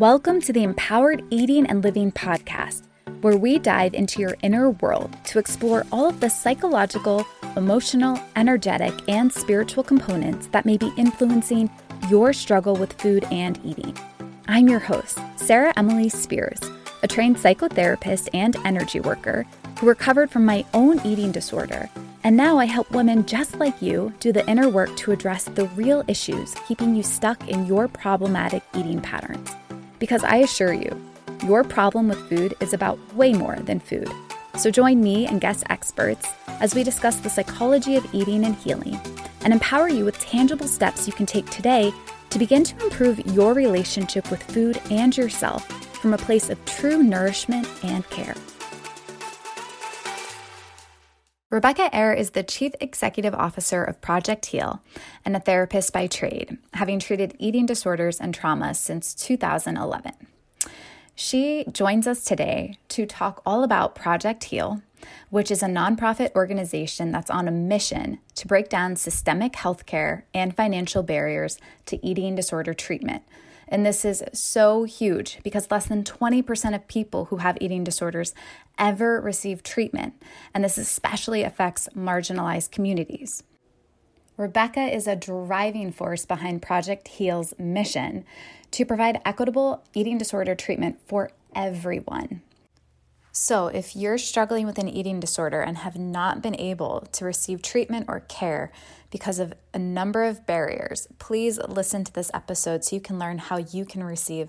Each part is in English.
Welcome to the Empowered Eating and Living podcast, where we dive into your inner world to explore all of the psychological, emotional, energetic, and spiritual components that may be influencing your struggle with food and eating. I'm your host, Sarah Emily Spears, a trained psychotherapist and energy worker who recovered from my own eating disorder. And now I help women just like you do the inner work to address the real issues keeping you stuck in your problematic eating patterns. Because I assure you, your problem with food is about way more than food. So join me and guest experts as we discuss the psychology of eating and healing and empower you with tangible steps you can take today to begin to improve your relationship with food and yourself from a place of true nourishment and care. Rebecca Eyre is the Chief Executive Officer of Project Heal and a therapist by trade, having treated eating disorders and trauma since 2011. She joins us today to talk all about Project Heal, which is a nonprofit organization that's on a mission to break down systemic healthcare and financial barriers to eating disorder treatment and this is so huge because less than 20% of people who have eating disorders ever receive treatment. And this especially affects marginalized communities. Rebecca is a driving force behind Project Heal's mission to provide equitable eating disorder treatment for everyone. So, if you're struggling with an eating disorder and have not been able to receive treatment or care because of a number of barriers, please listen to this episode so you can learn how you can receive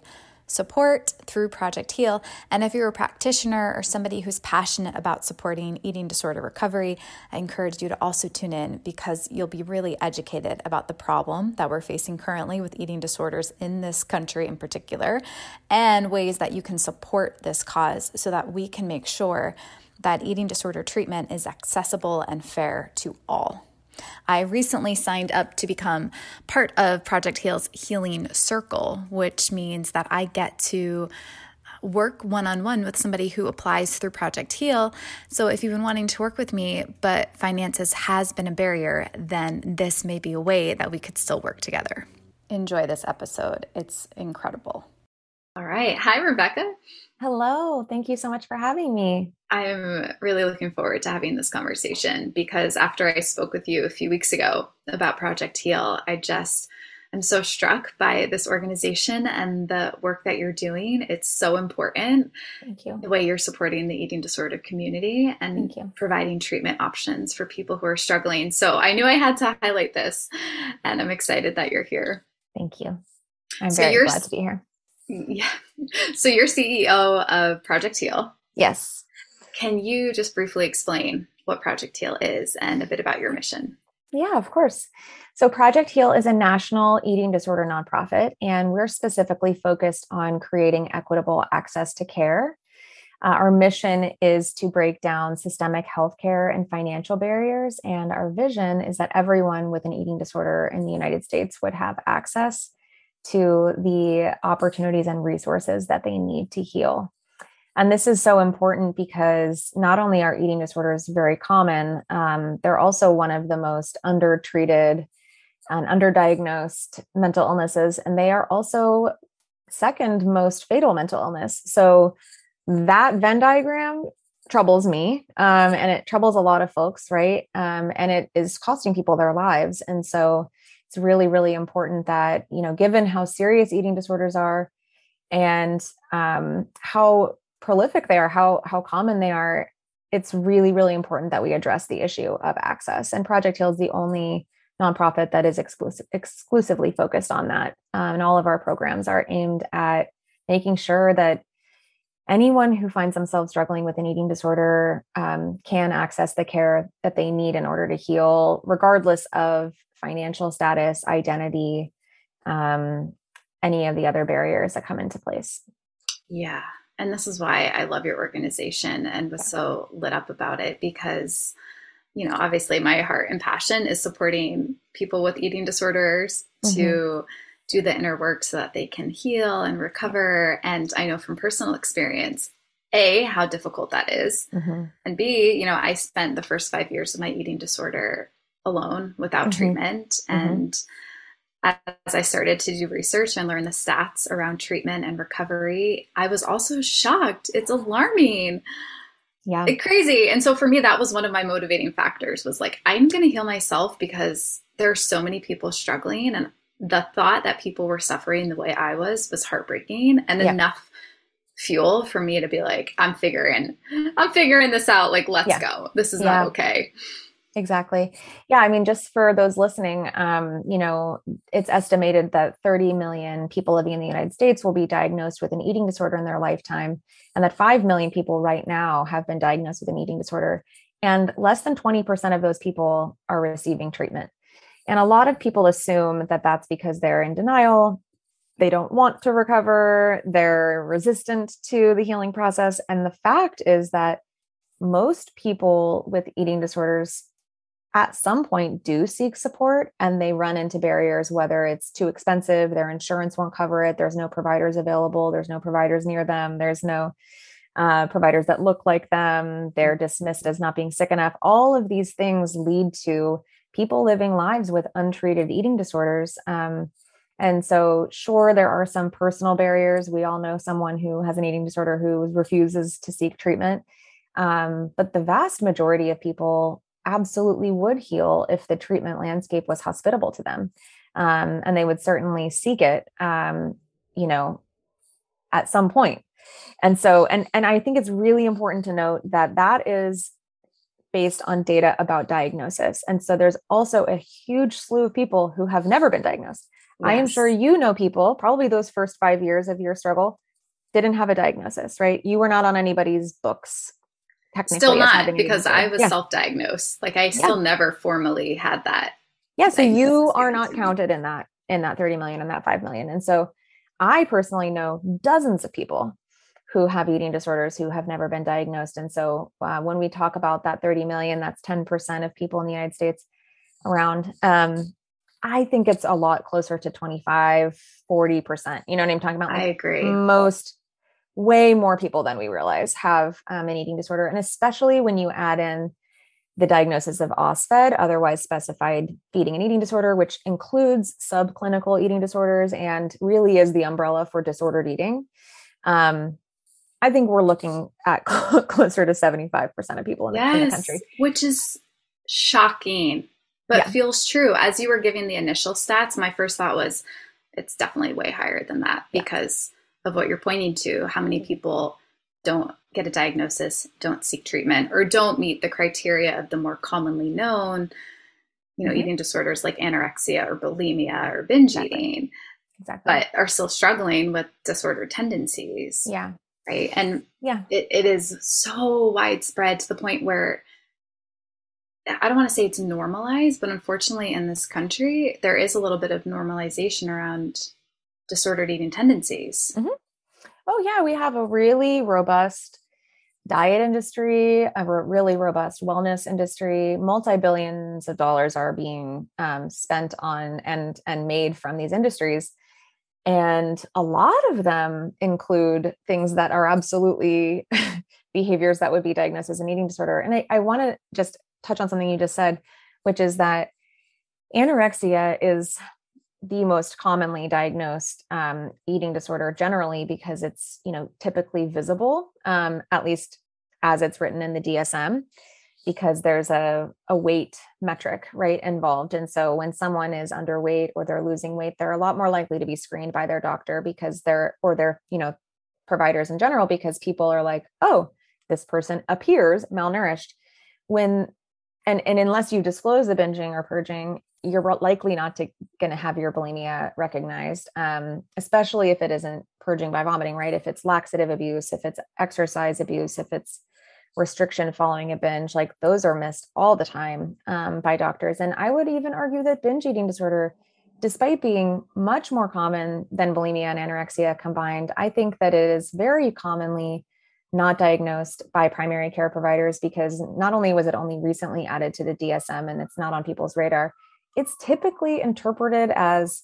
support through Project Heal. And if you're a practitioner or somebody who's passionate about supporting eating disorder recovery, I encourage you to also tune in because you'll be really educated about the problem that we're facing currently with eating disorders in this country in particular and ways that you can support this cause so that we can make sure that eating disorder treatment is accessible and fair to all. I recently signed up to become part of Project Heal's Healing Circle, which means that I get to work one on one with somebody who applies through Project Heal. So if you've been wanting to work with me, but finances has been a barrier, then this may be a way that we could still work together. Enjoy this episode, it's incredible. All right. Hi, Rebecca. Hello. Thank you so much for having me. I'm really looking forward to having this conversation because after I spoke with you a few weeks ago about Project Heal, I just am so struck by this organization and the work that you're doing. It's so important. Thank you. The way you're supporting the eating disorder community and providing treatment options for people who are struggling. So I knew I had to highlight this, and I'm excited that you're here. Thank you. I'm so very glad to be here. Yeah. So you're CEO of Project Heal. Yes. Can you just briefly explain what Project Heal is and a bit about your mission? Yeah, of course. So, Project Heal is a national eating disorder nonprofit, and we're specifically focused on creating equitable access to care. Uh, our mission is to break down systemic healthcare and financial barriers. And our vision is that everyone with an eating disorder in the United States would have access to the opportunities and resources that they need to heal. And this is so important because not only are eating disorders very common, um, they're also one of the most undertreated and underdiagnosed mental illnesses. And they are also second most fatal mental illness. So that Venn diagram troubles me um, and it troubles a lot of folks, right? Um, and it is costing people their lives. And so it's really, really important that, you know, given how serious eating disorders are and um, how prolific they are, how how common they are, it's really really important that we address the issue of access. And Project Heal is the only nonprofit that is exclusive, exclusively focused on that. Um, and all of our programs are aimed at making sure that anyone who finds themselves struggling with an eating disorder um, can access the care that they need in order to heal, regardless of financial status, identity, um, any of the other barriers that come into place. Yeah, and this is why I love your organization and was so lit up about it because, you know, obviously my heart and passion is supporting people with eating disorders mm-hmm. to do the inner work so that they can heal and recover. And I know from personal experience, A, how difficult that is, mm-hmm. And B, you know, I spent the first five years of my eating disorder alone without mm-hmm. treatment. Mm-hmm. And as I started to do research and learn the stats around treatment and recovery, I was also shocked. It's alarming. Yeah. It's crazy. And so for me, that was one of my motivating factors was like, I'm going to heal myself because there are so many people struggling. And the thought that people were suffering the way I was was heartbreaking and yeah. enough fuel for me to be like, I'm figuring, I'm figuring this out. Like, let's yeah. go. This is yeah. not okay. Exactly. Yeah. I mean, just for those listening, um, you know, it's estimated that 30 million people living in the United States will be diagnosed with an eating disorder in their lifetime, and that 5 million people right now have been diagnosed with an eating disorder. And less than 20% of those people are receiving treatment. And a lot of people assume that that's because they're in denial, they don't want to recover, they're resistant to the healing process. And the fact is that most people with eating disorders at some point do seek support and they run into barriers whether it's too expensive their insurance won't cover it there's no providers available there's no providers near them there's no uh, providers that look like them they're dismissed as not being sick enough all of these things lead to people living lives with untreated eating disorders. Um, and so, sure, there are some personal barriers. We all know someone who has an eating disorder who refuses to seek treatment. Um, but the vast majority of people absolutely would heal if the treatment landscape was hospitable to them. Um, and they would certainly seek it, um, you know, at some point. And so, and and I think it's really important to note that that is based on data about diagnosis. And so there's also a huge slew of people who have never been diagnosed. Yes. I am sure you know people, probably those first five years of your struggle, didn't have a diagnosis, right? You were not on anybody's books. Still not because I was yeah. self-diagnosed. Like I still yeah. never formally had that. Yeah, so you are not counted in that in that 30 million and that 5 million. And so I personally know dozens of people who have eating disorders who have never been diagnosed. And so uh, when we talk about that 30 million, that's 10% of people in the United States around. Um, I think it's a lot closer to 25, 40%. You know what I'm talking about? Like I agree. Most, way more people than we realize have um, an eating disorder. And especially when you add in the diagnosis of OSFED, otherwise specified feeding and eating disorder, which includes subclinical eating disorders and really is the umbrella for disordered eating. Um, I think we're looking at closer to 75% of people in, yes, the, in the country. Which is shocking, but yeah. feels true. As you were giving the initial stats, my first thought was it's definitely way higher than that yeah. because of what you're pointing to. How many people don't get a diagnosis, don't seek treatment, or don't meet the criteria of the more commonly known, you know, mm-hmm. eating disorders like anorexia or bulimia or binge exactly. eating. Exactly. But are still struggling with disorder tendencies. Yeah right and yeah it, it is so widespread to the point where i don't want to say it's normalized but unfortunately in this country there is a little bit of normalization around disordered eating tendencies mm-hmm. oh yeah we have a really robust diet industry a really robust wellness industry multi-billions of dollars are being um, spent on and and made from these industries and a lot of them include things that are absolutely behaviors that would be diagnosed as an eating disorder. And I, I want to just touch on something you just said, which is that anorexia is the most commonly diagnosed um, eating disorder generally because it's you know typically visible um, at least as it's written in the dsm because there's a, a weight metric right involved. And so when someone is underweight or they're losing weight they're a lot more likely to be screened by their doctor because they're or their you know providers in general because people are like oh this person appears malnourished. When and and unless you disclose the binging or purging you're likely not to going to have your bulimia recognized um, especially if it isn't purging by vomiting right if it's laxative abuse if it's exercise abuse if it's restriction following a binge, like those are missed all the time um, by doctors. And I would even argue that binge eating disorder, despite being much more common than bulimia and anorexia combined, I think that it is very commonly not diagnosed by primary care providers because not only was it only recently added to the DSM and it's not on people's radar, it's typically interpreted as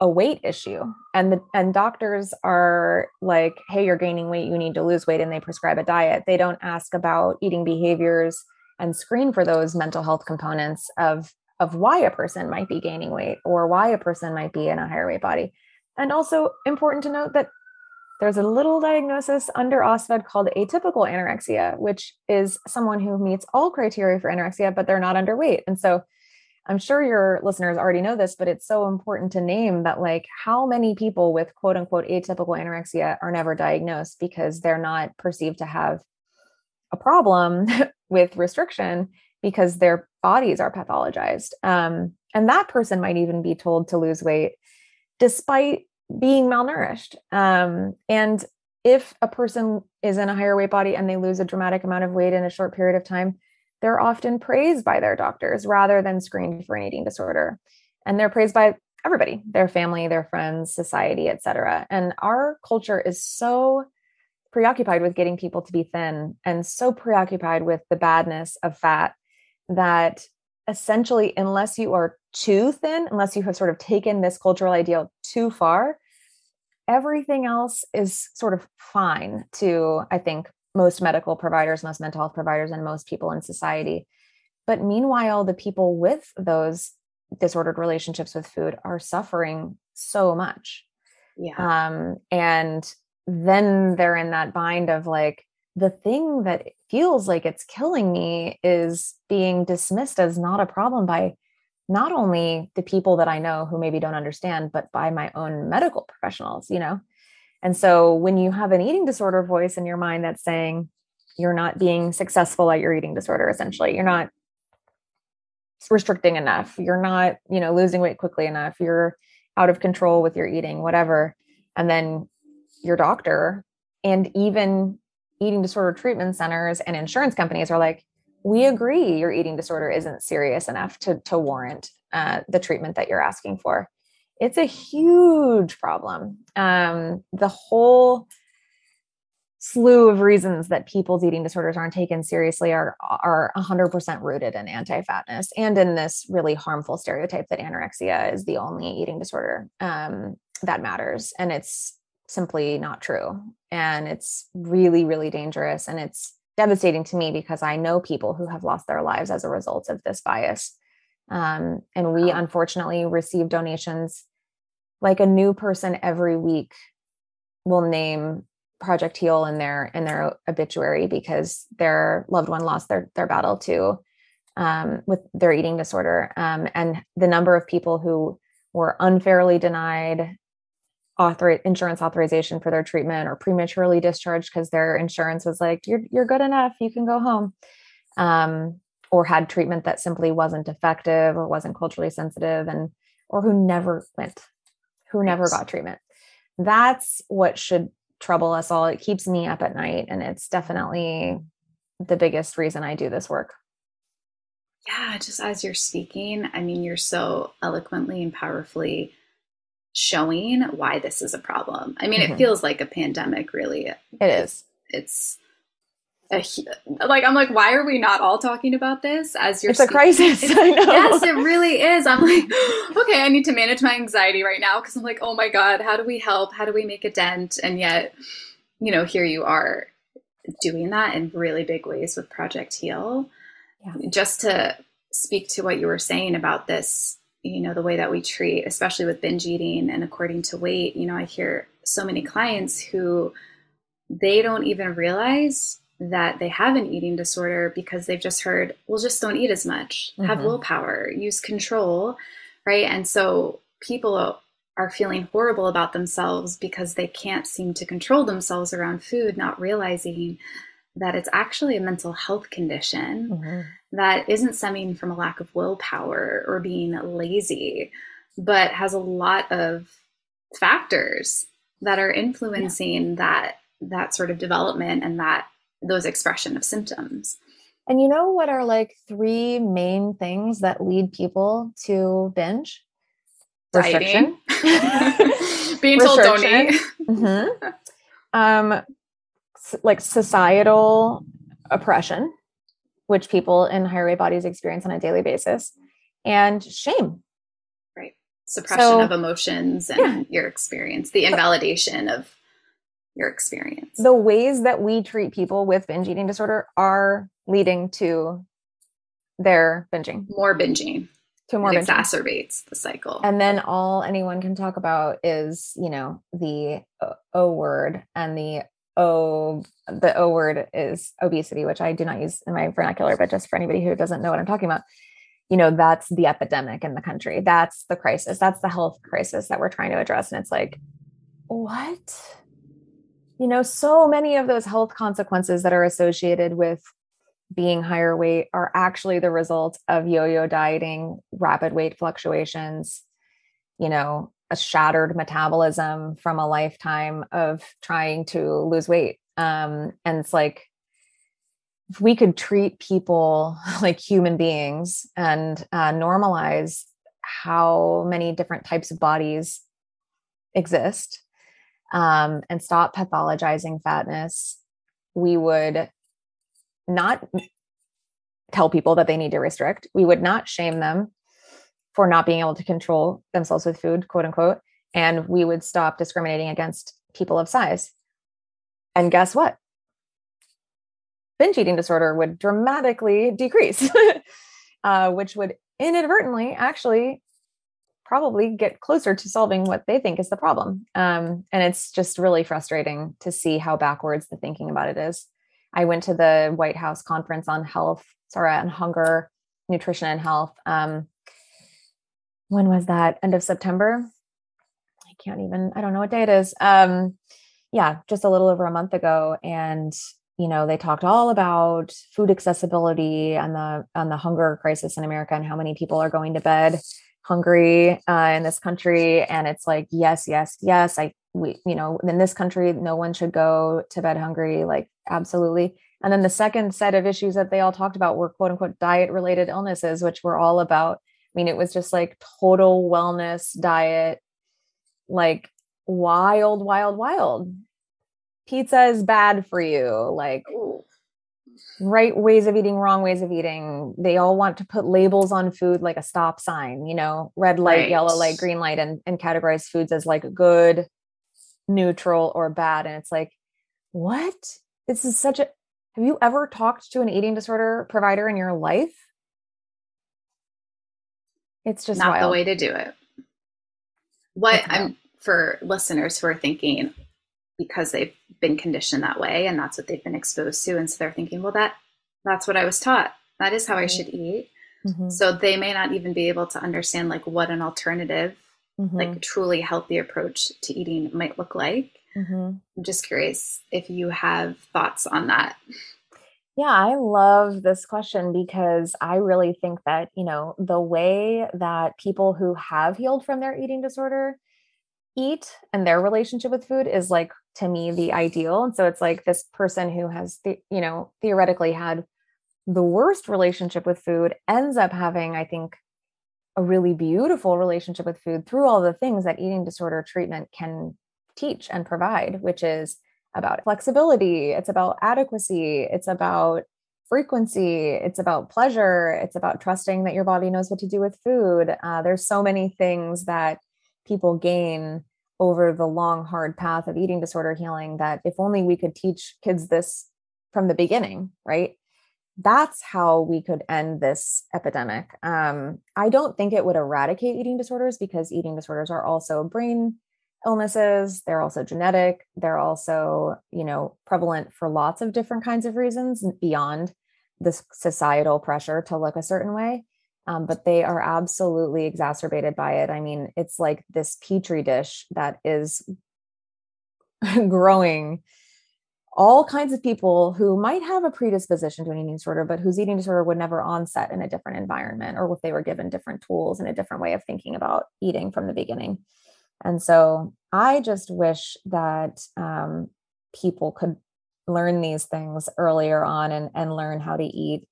a weight issue and the and doctors are like hey you're gaining weight you need to lose weight and they prescribe a diet they don't ask about eating behaviors and screen for those mental health components of of why a person might be gaining weight or why a person might be in a higher weight body. And also important to note that there's a little diagnosis under OSFED called atypical anorexia, which is someone who meets all criteria for anorexia, but they're not underweight. And so I'm sure your listeners already know this, but it's so important to name that, like, how many people with quote unquote atypical anorexia are never diagnosed because they're not perceived to have a problem with restriction because their bodies are pathologized. Um, and that person might even be told to lose weight despite being malnourished. Um, and if a person is in a higher weight body and they lose a dramatic amount of weight in a short period of time, they're often praised by their doctors rather than screened for an eating disorder. And they're praised by everybody, their family, their friends, society, etc. And our culture is so preoccupied with getting people to be thin and so preoccupied with the badness of fat that essentially unless you are too thin, unless you have sort of taken this cultural ideal too far, everything else is sort of fine to, I think, most medical providers, most mental health providers, and most people in society. But meanwhile, the people with those disordered relationships with food are suffering so much. Yeah. Um, and then they're in that bind of like, the thing that feels like it's killing me is being dismissed as not a problem by not only the people that I know who maybe don't understand, but by my own medical professionals, you know? And so when you have an eating disorder voice in your mind that's saying you're not being successful at your eating disorder, essentially, you're not restricting enough, you're not, you know, losing weight quickly enough, you're out of control with your eating, whatever. And then your doctor and even eating disorder treatment centers and insurance companies are like, we agree your eating disorder isn't serious enough to, to warrant uh, the treatment that you're asking for. It's a huge problem. Um, the whole slew of reasons that people's eating disorders aren't taken seriously are are 100% rooted in anti-fatness and in this really harmful stereotype that anorexia is the only eating disorder um, that matters and it's simply not true and it's really really dangerous and it's devastating to me because I know people who have lost their lives as a result of this bias. Um, and we unfortunately receive donations like a new person every week will name Project Heal in their in their obituary because their loved one lost their their battle to um, with their eating disorder. Um, and the number of people who were unfairly denied author insurance authorization for their treatment or prematurely discharged because their insurance was like you're you're good enough. You can go home. Um, or had treatment that simply wasn't effective or wasn't culturally sensitive and or who never went who never got treatment that's what should trouble us all it keeps me up at night and it's definitely the biggest reason i do this work yeah just as you're speaking i mean you're so eloquently and powerfully showing why this is a problem. I mean, mm-hmm. it feels like a pandemic, really. It is. It's a, like I'm like, why are we not all talking about this? As you're, it's a crisis. I know. yes, it really is. I'm like, okay, I need to manage my anxiety right now because I'm like, oh my god, how do we help? How do we make a dent? And yet, you know, here you are doing that in really big ways with Project Heal. Yeah. Just to speak to what you were saying about this you know the way that we treat especially with binge eating and according to weight you know i hear so many clients who they don't even realize that they have an eating disorder because they've just heard well just don't eat as much mm-hmm. have willpower use control right and so people are feeling horrible about themselves because they can't seem to control themselves around food not realizing that it's actually a mental health condition mm-hmm. that isn't stemming from a lack of willpower or being lazy, but has a lot of factors that are influencing yeah. that that sort of development and that those expression of symptoms. And you know what are like three main things that lead people to binge? Restriction. Being told don't eat. Mm-hmm. Um, like societal oppression, which people in higher weight bodies experience on a daily basis, and shame. Right. Suppression so, of emotions and yeah. your experience, the invalidation of your experience. The ways that we treat people with binge eating disorder are leading to their binging. More binging. to more it exacerbates the cycle. And then all anyone can talk about is, you know, the uh, O word and the O the O word is obesity, which I do not use in my vernacular, but just for anybody who doesn't know what I'm talking about, you know, that's the epidemic in the country. That's the crisis. That's the health crisis that we're trying to address. And it's like, what? You know, so many of those health consequences that are associated with being higher weight are actually the result of yo-yo dieting, rapid weight fluctuations, you know, a shattered metabolism from a lifetime of trying to lose weight. Um, and it's like if we could treat people like human beings and uh, normalize how many different types of bodies exist um, and stop pathologizing fatness, we would not tell people that they need to restrict. We would not shame them for not being able to control themselves with food, quote unquote. And we would stop discriminating against people of size. And guess what? Binge eating disorder would dramatically decrease, uh, which would inadvertently actually probably get closer to solving what they think is the problem. Um, and it's just really frustrating to see how backwards the thinking about it is. I went to the White House conference on health, sorry, on hunger, nutrition, and health. Um, when was that? End of September? I can't even, I don't know what day it is. Um, yeah, just a little over a month ago. And you know they talked all about food accessibility and the and the hunger crisis in america and how many people are going to bed hungry uh, in this country and it's like yes yes yes i we you know in this country no one should go to bed hungry like absolutely and then the second set of issues that they all talked about were quote unquote diet related illnesses which were all about i mean it was just like total wellness diet like wild wild wild pizza is bad for you like Ooh. Right ways of eating wrong ways of eating. They all want to put labels on food like a stop sign you know red light right. yellow light green light and, and categorize foods as like good neutral or bad. And it's like what? This is such a have you ever talked to an eating disorder provider in your life? It's just not wild. the way to do it. What i'm for listeners who are thinking because they've been conditioned that way and that's what they've been exposed to and so they're thinking well that that's what i was taught that is how i should eat mm-hmm. so they may not even be able to understand like what an alternative mm-hmm. like truly healthy approach to eating might look like mm-hmm. i'm just curious if you have thoughts on that yeah, I love this question because I really think that, you know, the way that people who have healed from their eating disorder eat and their relationship with food is like to me the ideal. And so it's like this person who has the you know theoretically had the worst relationship with food ends up having i think a really beautiful relationship with food through all the things that eating disorder treatment can teach and provide which is about flexibility it's about adequacy it's about frequency it's about pleasure it's about trusting that your body knows what to do with food. Uh, there's so many things that people gain over the long hard path of eating disorder healing that if only we could teach kids this from the beginning right? That's how we could end this epidemic. Um, i don't think it would eradicate eating disorders because eating disorders are also brain illnesses. They're also genetic. They're also you know prevalent for lots of different kinds of reasons beyond this societal pressure to look a certain way um, but they are absolutely exacerbated by it. I mean, it's like this petri dish that is growing all kinds of people who might have a predisposition to an eating disorder, but whose eating disorder would never onset in a different environment or if they were given different tools and a different way of thinking about eating from the beginning. And so I just wish that um, people could learn these things earlier on and, and learn how to eat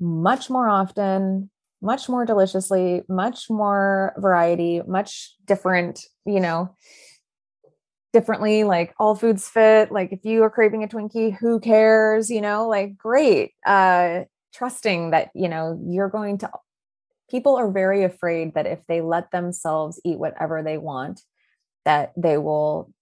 much more often, much more deliciously, much more variety, much different, you know, differently. Like all foods fit. Like if you are craving a Twinkie, who cares? You know, like great. Uh, trusting that, you know, you're going to, people are very afraid that if they let themselves eat whatever they want, that they will,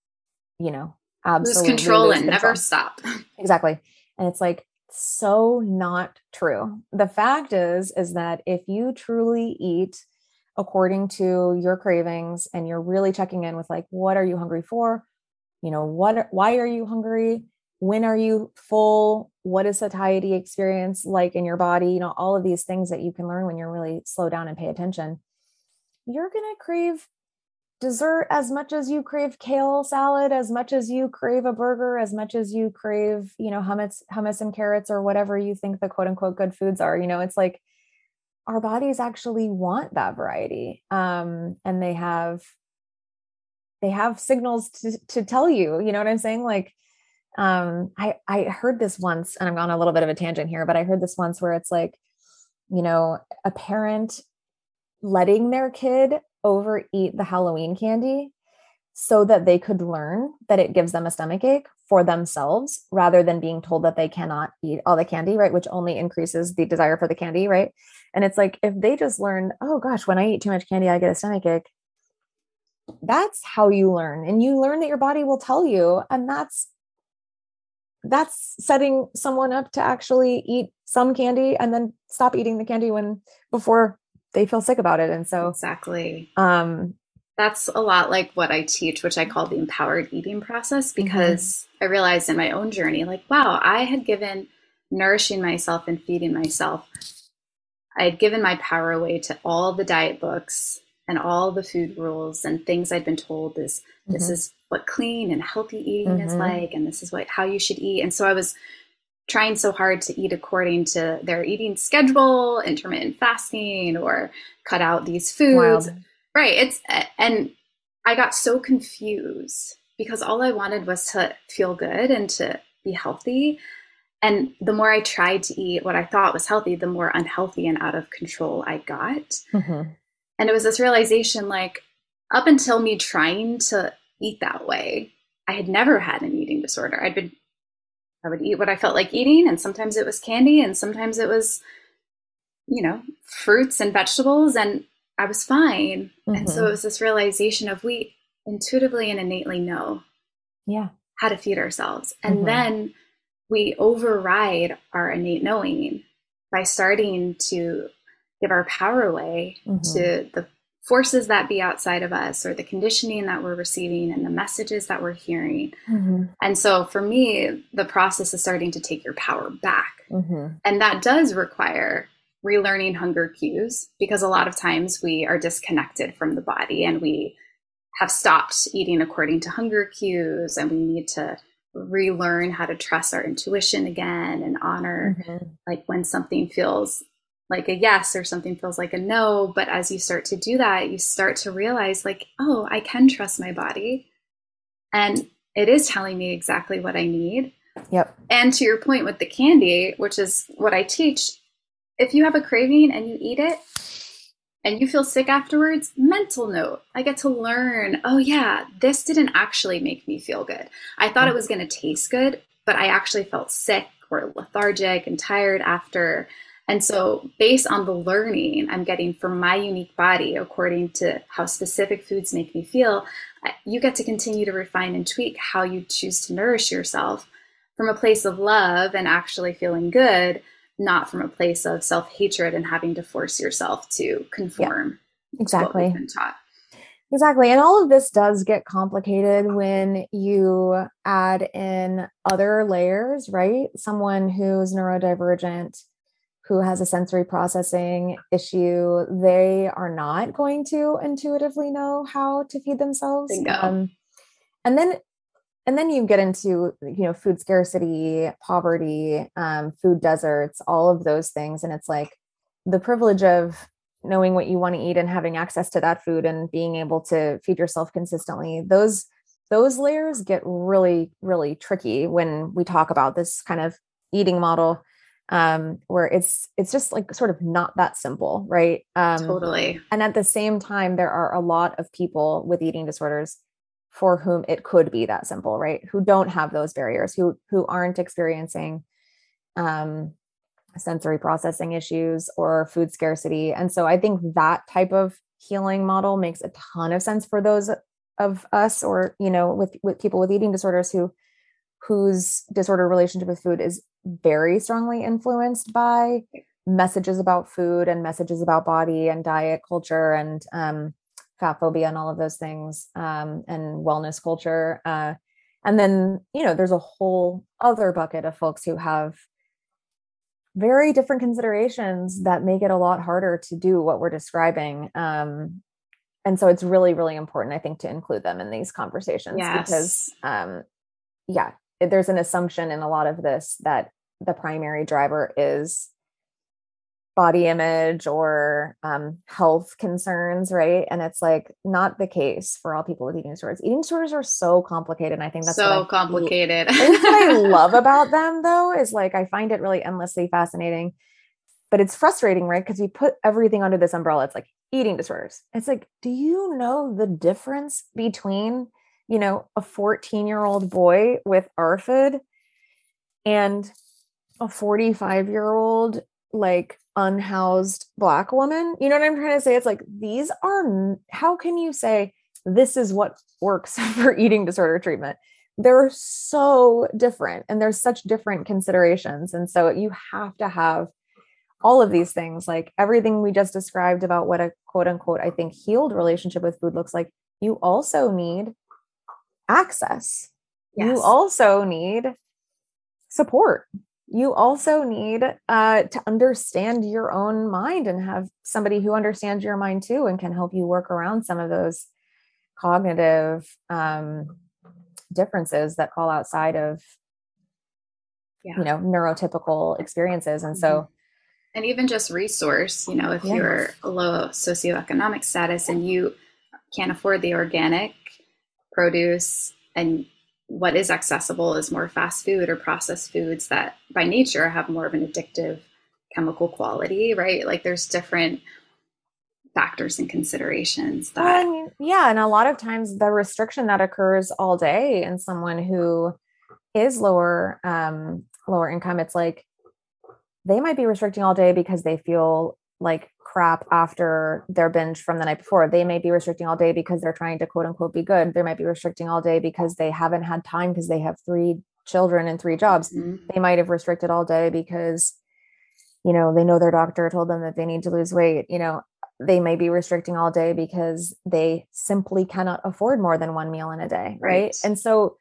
you know, absolutely lose control lose and control. never stop. Exactly. And it's like, so not true. The fact is is that if you truly eat according to your cravings and you're really checking in with like what are you hungry for? You know, what why are you hungry? When are you full? What is satiety experience like in your body? You know, all of these things that you can learn when you're really slow down and pay attention. You're going to crave dessert as much as you crave kale salad as much as you crave a burger as much as you crave you know hummus hummus and carrots or whatever you think the quote unquote good foods are you know it's like our bodies actually want that variety um and they have they have signals to to tell you you know what i'm saying? Like um i i heard this once and i'm on a little bit of a tangent here but i heard this once where it's like you know a parent letting their kid overeat the Halloween candy so that they could learn that it gives them a stomach ache for themselves rather than being told that they cannot eat all the candy, right? Which only increases the desire for the candy, right? And it's like if they just learn, oh gosh, when I eat too much candy, I get a stomach ache. That's how you learn. And you learn that your body will tell you. And that's that's setting someone up to actually eat some candy and then stop eating the candy when before they feel sick about it. And so exactly. Um, that's a lot like what I teach, which I call the empowered eating process, mm-hmm. because mm-hmm. I realized in my own journey, like, wow, I had given nourishing myself and feeding myself. I had given my power away to all the diet books and all the food rules and things I'd been told is mm-hmm. this is what clean and healthy eating mm-hmm. is like, and this is what how you should eat. And so I was trying so hard to eat according to their eating schedule, intermittent fasting, or cut out these foods. Wild. Right. It's and I got so confused because all I wanted was to feel good and to be healthy. And the more I tried to eat what I thought was healthy, the more unhealthy and out of control I got. Mm-hmm. And it was this realization like, up until me trying to eat that way, I had never had an eating disorder. I'd been I would eat what I felt like eating, and sometimes it was candy, and sometimes it was, you know, fruits and vegetables, and I was fine. Mm-hmm. And so mm-hmm. it was this realization of we intuitively and innately know, yeah, how to feed ourselves, and mm-hmm. then we override our innate knowing by starting to give our power away mm-hmm. to the forces that be outside of us or the conditioning that we're receiving and the messages that we're hearing. Mm-hmm. And so for me, the process is starting to take your power back. Mm-hmm. And that does require relearning hunger cues because a lot of times we are disconnected from the body and we have stopped eating according to hunger cues and we need to relearn how to trust our intuition again and honor mm-hmm. like when something feels like a yes or something feels like a no. But as you start to do that, you start to realize, like, oh, I can trust my body. And it is telling me exactly what I need. Yep. And to your point with the candy, which is what I teach, if you have a craving and you eat it and you feel sick afterwards, mental note. I get to learn, oh, yeah, this didn't actually make me feel good. I thought mm-hmm. it was going to taste good, but I actually felt sick or lethargic and tired after. And so, based on the learning I'm getting from my unique body, according to how specific foods make me feel, you get to continue to refine and tweak how you choose to nourish yourself from a place of love and actually feeling good, not from a place of self hatred and having to force yourself to conform. Yeah, exactly. Exactly. And all of this does get complicated when you add in other layers, right? Someone who's neurodivergent who has a sensory processing issue, they are not going to intuitively know how to feed themselves. Um, and then and then you get into you know food scarcity poverty um, food deserts all of those things. And it's like the privilege of knowing what you want to eat and having access to that food and being able to feed yourself consistently. Those those layers get really really tricky when we talk about this kind of eating model um where it's it's just like sort of not that simple right? Um totally. and at the same time there are a lot of people with eating disorders for whom it could be that simple right? Who don't have those barriers who who aren't experiencing um sensory processing issues or food scarcity. And so i think that type of healing model makes a ton of sense for those of us or you know with with people with eating disorders who whose disorder relationship with food is very strongly influenced by messages about food and messages about body and diet culture and um, fat phobia and all of those things um, and wellness culture. Uh, and then, you know, there's a whole other bucket of folks who have very different considerations that make it a lot harder to do what we're describing. Um, and so it's really, really important, I think, to include them in these conversations yes. because, um, yeah, there's an assumption in a lot of this that the primary driver is body image or um, health concerns, right? And it's like not the case for all people with eating disorders. Eating disorders are so complicated. And I think that's so complicated. what I love about them, though, is like I find it really endlessly fascinating. But it's frustrating, right? Because we put everything under this umbrella. It's like eating disorders. It's like, do you know the difference between, you know, a 14 year old boy with ARFID and a 45 year old like unhoused black woman. You know what I'm trying to say? It's like these are how can you say this is what works for eating disorder treatment? They're so different and there's such different considerations. And so you have to have all of these things, like everything we just described about what a quote unquote, I think, healed relationship with food looks like. You also need access. Yes. You also need support you also need uh, to understand your own mind and have somebody who understands your mind too and can help you work around some of those cognitive um, differences that fall outside of yeah. you know neurotypical experiences and so mm-hmm. and even just resource you know if yeah. you're a low socioeconomic status and you can't afford the organic produce and what is accessible is more fast food or processed foods that by nature have more of an addictive chemical quality, right? Like there's different factors and considerations that yeah, and a lot of times the restriction that occurs all day in someone who is lower um lower income, it's like they might be restricting all day because they feel like crap after their binge from the night before. They may be restricting all day because they're trying to quote unquote be good. They might be restricting all day because they haven't had time because they have three children and three jobs. Mm-hmm. They might have restricted all day because, you know, they know their doctor told them that they need to lose weight. You know, they may be restricting all day because they simply cannot afford more than one meal in a day. Right. right? And so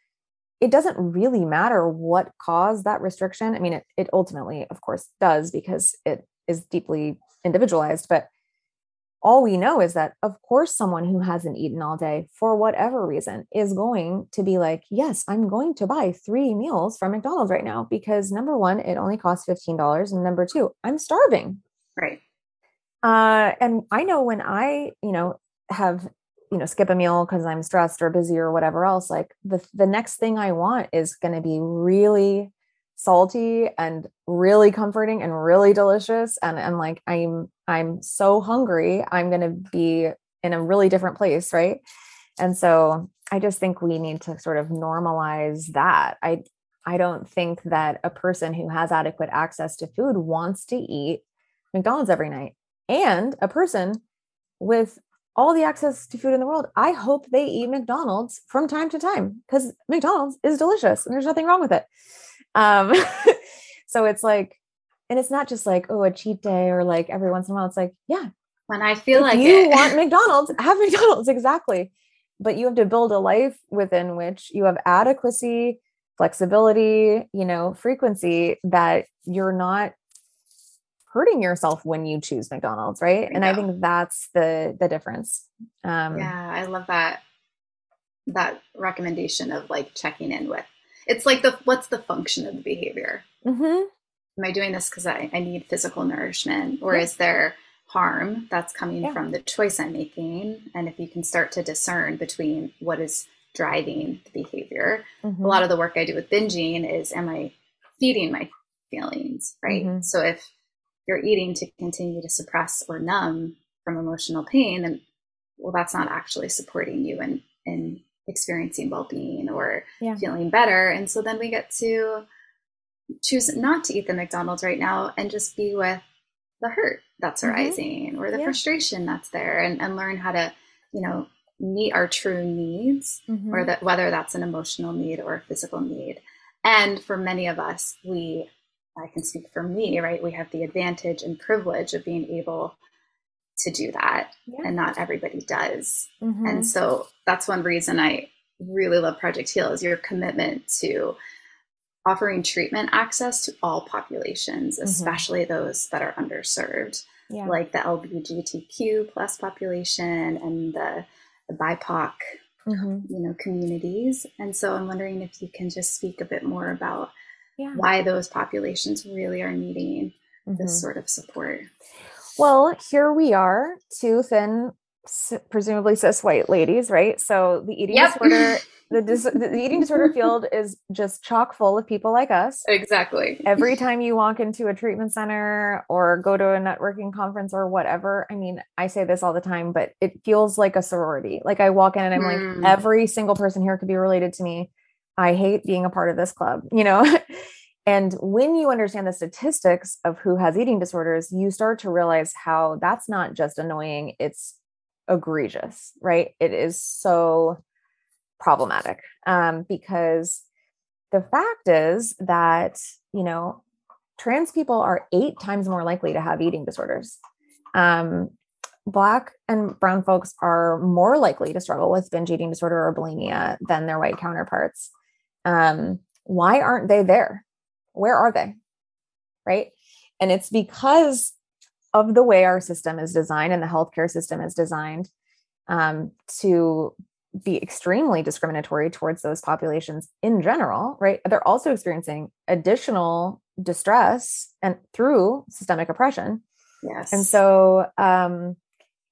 it doesn't really matter what caused that restriction. I mean, it, it ultimately, of course, does because it is deeply individualized, but all we know is that, of course, someone who hasn't eaten all day for whatever reason is going to be like, Yes, I'm going to buy three meals from McDonald's right now because number one, it only costs $15. And number two, I'm starving. Right. Uh, and I know when I, you know, have, you know, skip a meal because I'm stressed or busy or whatever else, like the, the next thing I want is going to be really salty and really comforting and really delicious. And and like i'm i'm so hungry i'm going to be in a really different place right? And so i just think we need to sort of normalize that. I i don't think that a person who has adequate access to food wants to eat mcdonald's every night. And a person with all the access to food in the world i hope they eat mcdonald's from time to time because mcdonald's is delicious and there's nothing wrong with it um, so it's like, and it's not just like, oh, a cheat day or like every once in a while. It's like, yeah. When I feel like you it. want McDonald's, have McDonald's. Exactly. But you have to build a life within which you have adequacy, flexibility, you know, frequency that you're not hurting yourself when you choose McDonald's, right? And I think that's the the difference. Um, yeah, I love that that recommendation of like checking in with it's like the what's the function of the behavior? Mm-hmm. Am I doing this because I, I need physical nourishment, or yeah. is there harm that's coming yeah. from the choice I'm making? And if you can start to discern between what is driving the behavior, mm-hmm. a lot of the work I do with binging is am I feeding my feelings, right? Mm-hmm. So if you're eating to continue to suppress or numb from emotional pain, then well, that's not actually supporting you in in experiencing well-being or yeah. feeling better and so then we get to choose not to eat the mcdonald's right now and just be with the hurt that's mm-hmm. arising or the yeah. frustration that's there and, and learn how to you know meet our true needs mm-hmm. or that whether that's an emotional need or a physical need And for many of us, we, I can speak for me, right? We have the advantage and privilege of being able to do that, yeah. and not everybody does. Mm-hmm. And so that's one reason I really love Project Heal is your commitment to offering treatment access to all populations, mm-hmm. especially mm-hmm. those that are underserved, yeah. like the LGBTQ plus population and the, the BIPOC, mm-hmm. you know, communities. And so I'm wondering if you can just speak a bit more about yeah. why those populations really are needing mm-hmm. this sort of support. Well, here we are, two thin, presumably cis white ladies, right? So the eating yep. disorder the, dis- the eating disorder field is just chock full of people like us. Exactly. Every time you walk into a treatment center or go to a networking conference or whatever, I mean, I say this all the time, but it feels like a sorority. Like I walk in and I'm mm. like, every single person here could be related to me. I hate being a part of this club, you know? and when you understand the statistics of who has eating disorders, you start to realize how that's not just annoying, it's egregious, right? It is so problematic um, because the fact is that you know trans people are eight times more likely to have eating disorders. Um, black and brown folks are more likely to struggle with binge eating disorder or bulimia than their white counterparts. Um, why aren't they there where are they right and it's because of the way our system is designed and the healthcare system is designed um, to be extremely discriminatory towards those populations in general, right? They're also experiencing additional distress and through systemic oppression. Yes. And so, um,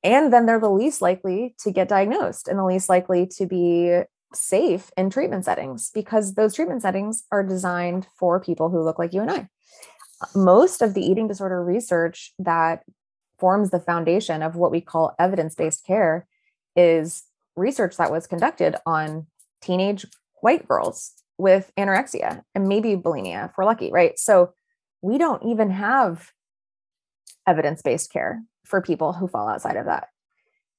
and then they're the least likely to get diagnosed and the least likely to be safe in treatment settings because those treatment settings are designed for people who look like you and I. Most of the eating disorder research that forms the foundation of what we call evidence based care is research that was conducted on teenage white girls with anorexia and maybe bulimia if we're lucky, right? So we don't even have evidence based care for people who fall outside of that.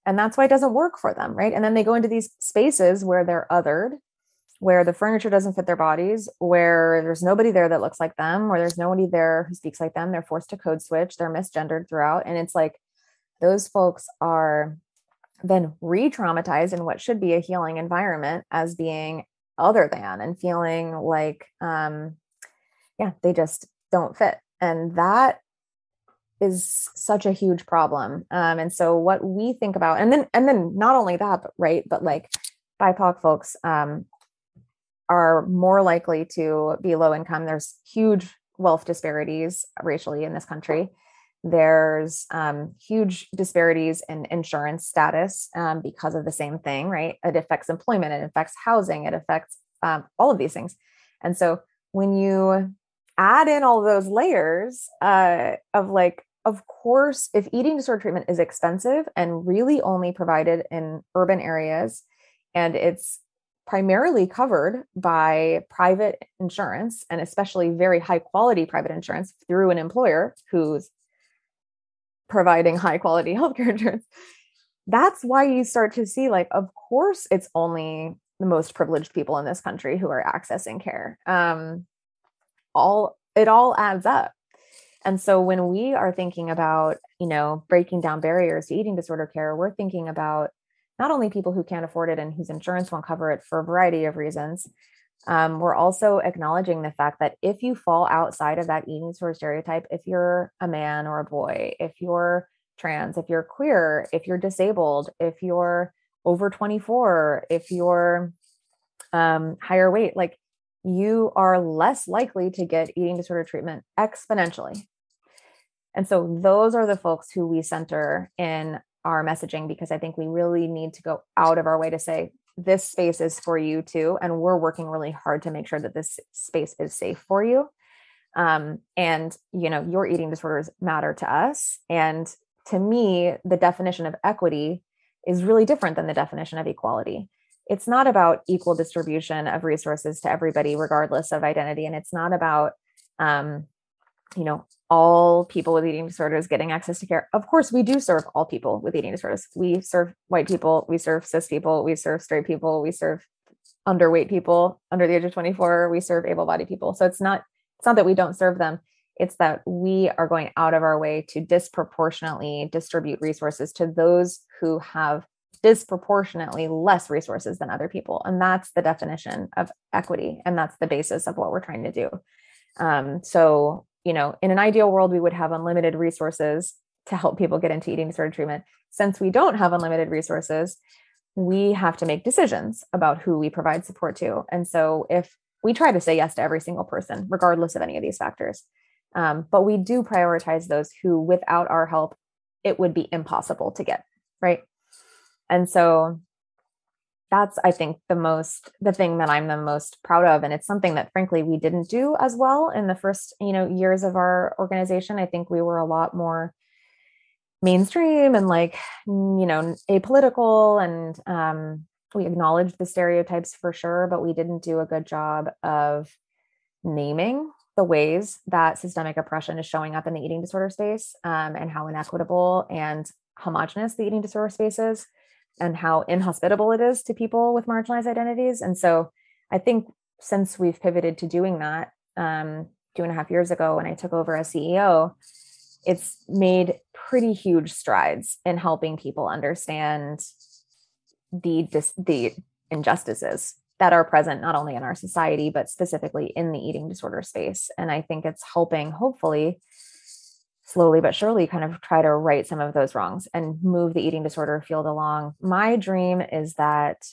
And that's why it doesn't work for them, right? And then they go into these spaces where they're othered, where the furniture doesn't fit their bodies, where there's nobody there that looks like them, where there's nobody there who speaks like them. They're forced to code switch, they're misgendered throughout. And it's like those folks are then re-traumatized in what should be a healing environment as being other than and feeling like um yeah they just don't fit and that is such a huge problem um and so what we think about and then and then not only that but right but like bipoc folks um are more likely to be low income there's huge wealth disparities racially in this country there's um, huge disparities in insurance status um, because of the same thing, right? It affects employment, it affects housing, it affects um, all of these things. And so when you add in all those layers uh, of like, of course, if eating disorder treatment is expensive and really only provided in urban areas, and it's primarily covered by private insurance and especially very high quality private insurance through an employer who's providing high quality healthcare insurance that's why you start to see like of course it's only the most privileged people in this country who are accessing care. Um all it all adds up. And so when we are thinking about you know breaking down barriers to eating disorder care we're thinking about not only people who can't afford it and whose insurance won't cover it for a variety of reasons um, we're also acknowledging the fact that if you fall outside of that eating disorder stereotype, if you're a man or a boy, if you're trans, if you're queer, if you're disabled, if you're over 24, if you're um, higher weight, like you are less likely to get eating disorder treatment exponentially. And so those are the folks who we center in our messaging because I think we really need to go out of our way to say, this space is for you too and we're working really hard to make sure that this space is safe for you. Um, and you know your eating disorders matter to us. And to me the definition of equity is really different than the definition of equality it's not about equal distribution of resources to everybody regardless of identity and it's not about um, you know all people with eating disorders getting access to care. Of course, we do serve all people with eating disorders. We serve white people, we serve cis people, we serve straight people, we serve underweight people under the age of 24 we serve able-bodied people so it's not it's not that we don't serve them it's that we are going out of our way to disproportionately distribute resources to those who have disproportionately less resources than other people and that's the definition of equity and that's the basis of what we're trying to do um, so you know in an ideal world we would have unlimited resources to help people get into eating disorder treatment since we don't have unlimited resources we have to make decisions about who we provide support to. And so if we try to say yes to every single person, regardless of any of these factors, um, but we do prioritize those who, without our help, it would be impossible to get. Right. And so that's, I think, the most, the thing that I'm the most proud of. And it's something that, frankly, we didn't do as well in the first, you know, years of our organization. I think we were a lot more mainstream and like you know apolitical and um, we acknowledged the stereotypes for sure but we didn't do a good job of naming the ways that systemic oppression is showing up in the eating disorder space um, and how inequitable and homogenous the eating disorder space is and how inhospitable it is to people with marginalized identities. And so i think since we've pivoted to doing that um, two and a half years ago when i took over as ceo it's made pretty huge strides in helping people understand the the injustices that are present not only in our society but specifically in the eating disorder space. And i think it's helping hopefully slowly but surely kind of try to right some of those wrongs and move the eating disorder field along my dream is that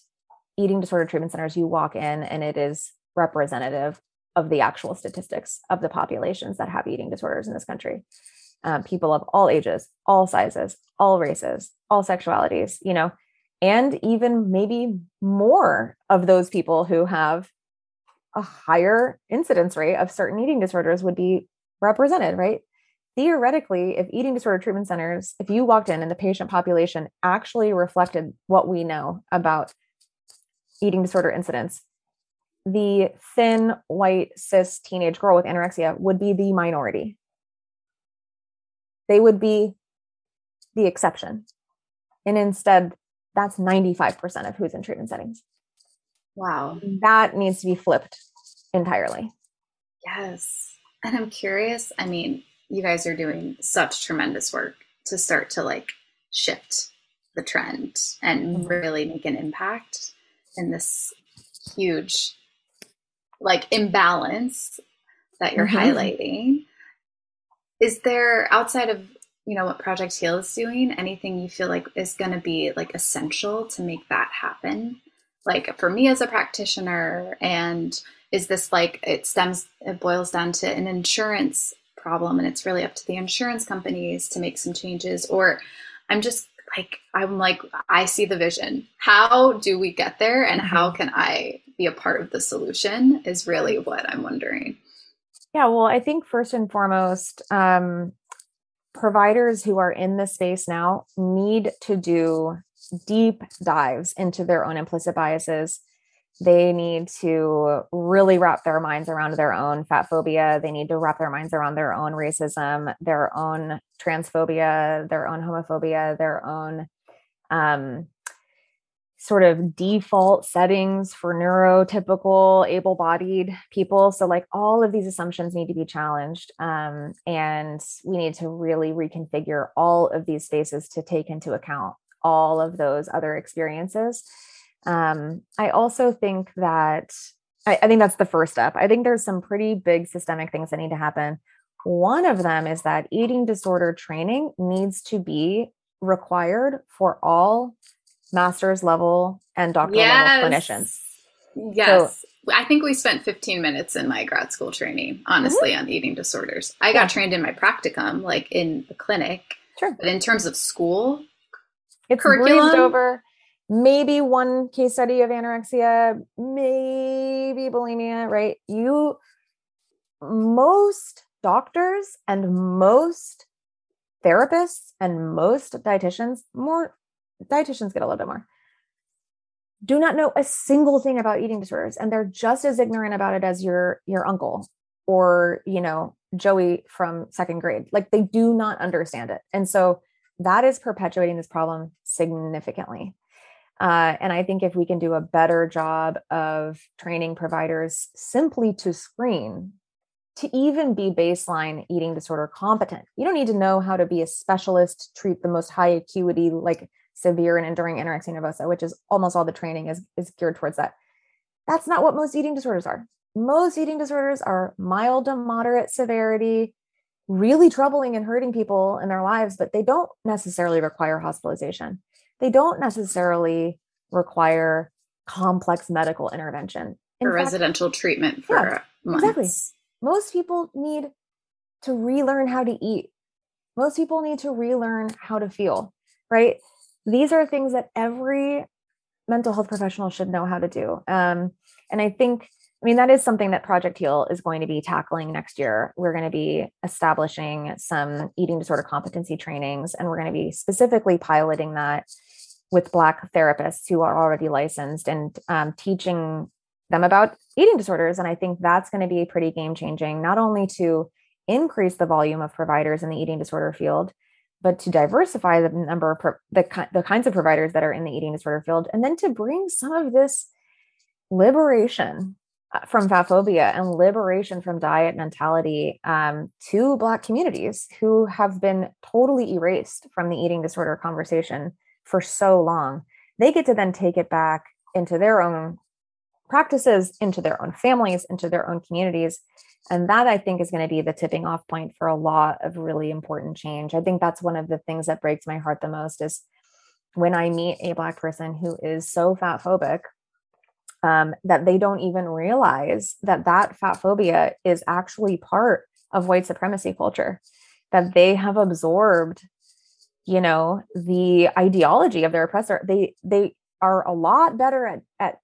eating disorder treatment centers you walk in and it is representative of the actual statistics of the populations that have eating disorders in this country um, people of all ages, all sizes, all races, all sexualities, you know, and even maybe more of those people who have a higher incidence rate of certain eating disorders would be represented, right? Theoretically, if eating disorder treatment centers, if you walked in and the patient population actually reflected what we know about eating disorder incidence, the thin, white, cis teenage girl with anorexia would be the minority they would be the exception. And instead, that's 95% of who's in treatment settings. Wow. That needs to be flipped entirely. Yes. And I'm curious, I mean, you guys are doing such tremendous work to start to like shift the trend and mm-hmm. really make an impact in this huge like imbalance that you're mm-hmm. highlighting is there outside of you know what project heal is doing anything you feel like is going to be like essential to make that happen like for me as a practitioner and is this like it stems it boils down to an insurance problem and it's really up to the insurance companies to make some changes or i'm just like i'm like i see the vision how do we get there and how mm-hmm. can i be a part of the solution is really what i'm wondering yeah, well, I think first and foremost, um, providers who are in the space now need to do deep dives into their own implicit biases. They need to really wrap their minds around their own fat phobia. They need to wrap their minds around their own racism, their own transphobia, their own homophobia, their own um, sort of default settings for neurotypical able bodied people. So, like, all of these assumptions need to be challenged. Um, and we need to really reconfigure all of these spaces to take into account all of those other experiences. Um, I also think that I, I think that's the first step. I think there's some pretty big systemic things that need to happen. One of them is that eating disorder training needs to be required for all master's level and doctoral yes. level clinicians. Yes. So, I think we spent 15 minutes in my grad school training, honestly, mm-hmm. on eating disorders. I got trained in my practicum, like in the clinic. Sure. But in terms of school, it's curriculum over. Maybe one case study of anorexia, maybe bulimia, right? You, most doctors and most therapists and most dietitians, more dietitians get a little bit more. Do not know a single thing about eating disorders and they're just as ignorant about it as your your uncle or you know joey from second grade. Like they do not understand it. And so that is perpetuating this problem significantly Uh, and I think if we can do a better job of training providers simply to screen, to even be baseline eating disorder competent, you don't need to know how to be a specialist, treat the most high acuity, like severe and enduring anorexia nervosa, which is almost all the training is, is geared towards that. That's not what most eating disorders are. Most eating disorders are mild to moderate severity, really troubling and hurting people in their lives, but they don't necessarily require hospitalization. They don't necessarily require complex medical intervention. In or fact, residential treatment for yeah, months. Exactly. Most people need to relearn how to eat. Most people need to relearn how to feel, right? These are things that every mental health professional should know how to do. Um, and I think I mean, that is something that Project Heal is going to be tackling next year. We're going to be establishing some eating disorder competency trainings, and we're going to be specifically piloting that with Black therapists who are already licensed and um, teaching them about eating disorders. And I think that's going to be pretty game changing, not only to increase the volume of providers in the eating disorder field, but to diversify the number of pro- the, the kinds of providers that are in the eating disorder field, and then to bring some of this liberation uh, from fat phobia and liberation from diet mentality um, to Black communities who have been totally erased from the eating disorder conversation for so long. They get to then take it back into their own practices, into their own families, into their own communities. And that I think is going to be the tipping off point for a lot of really important change. I think that's one of the things that breaks my heart the most is when I meet a Black person who is so fat phobic um, that they don't even realize that that fat phobia is actually part of white supremacy culture that they have absorbed you know the ideology of their oppressor they they are a lot better at at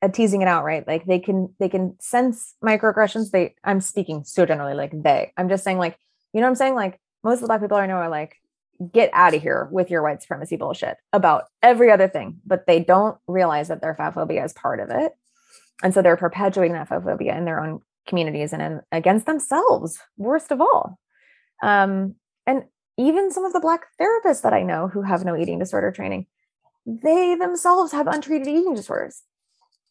at teasing it out right like they can they can sense microaggressions they i'm speaking so generally like they i'm just saying like you know what i'm saying like most of the black people i know are like get out of here with your white supremacy bullshit about every other thing, but they don't realize that their phobia is part of it. And so they're perpetuating that phobia in their own communities and in, against themselves, worst of all. Um, and even some of the Black therapists that I know who have no eating disorder training, they themselves have untreated eating disorders.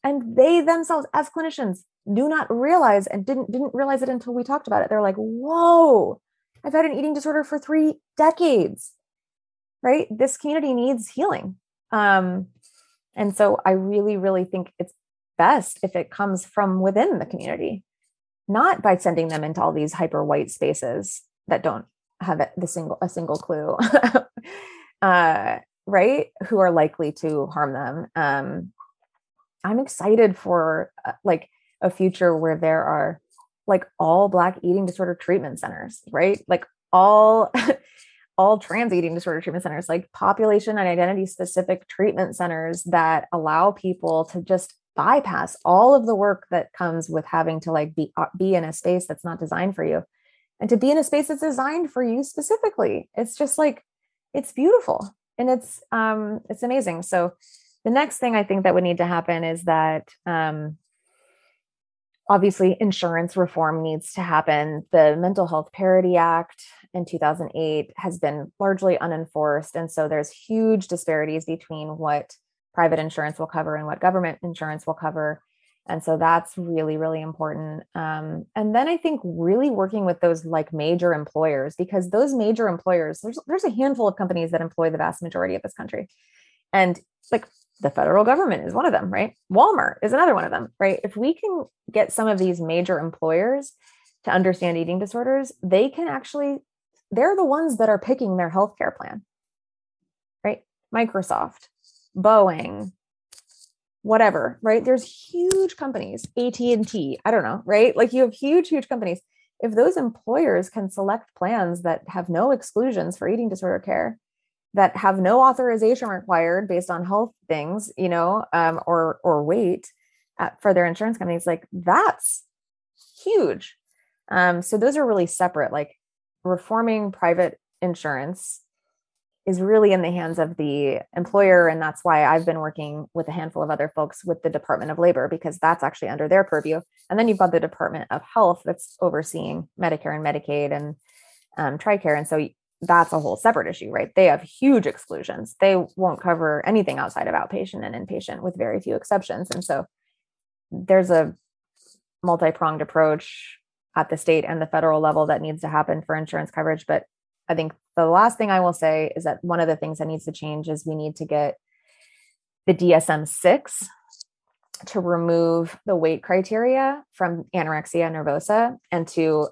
And they themselves, as clinicians, do not realize and didn't didn't realize it until we talked about it. They're like, whoa, I've had an eating disorder for three decades, right? This community needs healing. Um, and so I really, really think it's best if it comes from within the community, not by sending them into all these hyper white spaces that don't have the single a single clue, uh, right? Who are likely to harm them. Um, I'm excited for uh, like a future where there are like all black eating disorder treatment centers right like all all trans eating disorder treatment centers like population and identity specific treatment centers that allow people to just bypass all of the work that comes with having to like be uh, be in a space that's not designed for you and to be in a space that's designed for you specifically it's just like it's beautiful and it's um it's amazing so the next thing i think that would need to happen is that um obviously insurance reform needs to happen. The Mental Health Parity Act in 2008 has been largely unenforced. And so there's huge disparities between what private insurance will cover and what government insurance will cover. And so that's really, really important. Um, and then I think really working with those like major employers, because those major employers, there's, there's a handful of companies that employ the vast majority of this country. And like the federal government is one of them, right? Walmart is another one of them, right? If we can get some of these major employers to understand eating disorders, they can actually, they're the ones that are picking their healthcare plan, right? Microsoft, Boeing, whatever, right? There's huge companies, AT&T, I don't know, right? Like you have huge, huge companies. If those employers can select plans that have no exclusions for eating disorder care, that have no authorization required based on health things, you know, um, or or weight at, for their insurance companies, like that's huge. Um, so those are really separate. Like reforming private insurance is really in the hands of the employer, and that's why I've been working with a handful of other folks with the Department of Labor because that's actually under their purview. And then you've got the Department of Health that's overseeing Medicare and Medicaid and um, TRICARE, and so that's a whole separate issue, right? They have huge exclusions. They won't cover anything outside of outpatient and inpatient with very few exceptions. And so there's a multi pronged approach at the state and the federal level that needs to happen for insurance coverage. But I think the last thing I will say is that one of the things that needs to change is we need to get the DSM 6 to remove the weight criteria from anorexia nervosa and to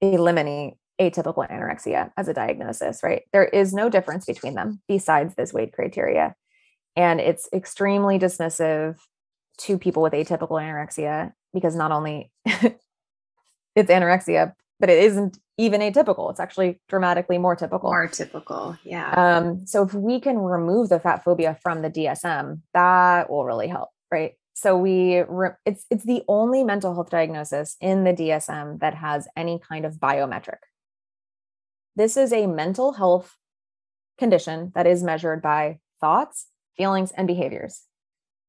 eliminate atypical anorexia as a diagnosis, right? There is no difference between them besides this weight criteria. And it's extremely dismissive to people with atypical anorexia because not only it's anorexia, but it isn't even atypical. It's actually dramatically more typical. More typical, yeah. Um, so if we can remove the fat phobia from the DSM, that will really help, right? So we re- it's it's the only mental health diagnosis in the DSM that has any kind of biometric. This is a mental health condition that is measured by thoughts, feelings, and behaviors,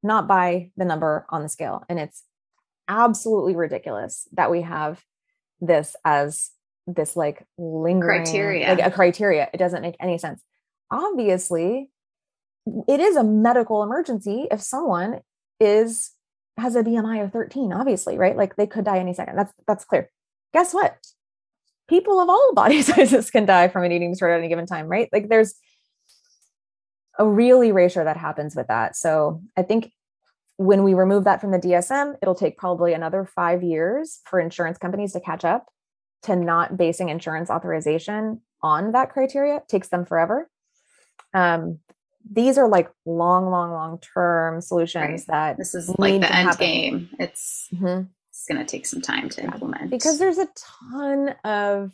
not by the number on the scale. And it's absolutely ridiculous that we have this as this like lingering criteria. like a criteria. It doesn't make any sense. Obviously it is a medical emergency if someone is has a bmi of 13 obviously right? Like they could die any second. That's that's clear. Guess what? People of all body sizes can die from an eating disorder at any given time right? Like there's a real erasure that happens with that. So i think when we remove that from the dsm it'll take probably another five years for insurance companies to catch up to not basing insurance authorization on that criteria takes them forever um, these are like long long long term solutions right. that this is like the end happen. game it's mm-hmm. it's going to take some time to yeah. implement because there's a ton of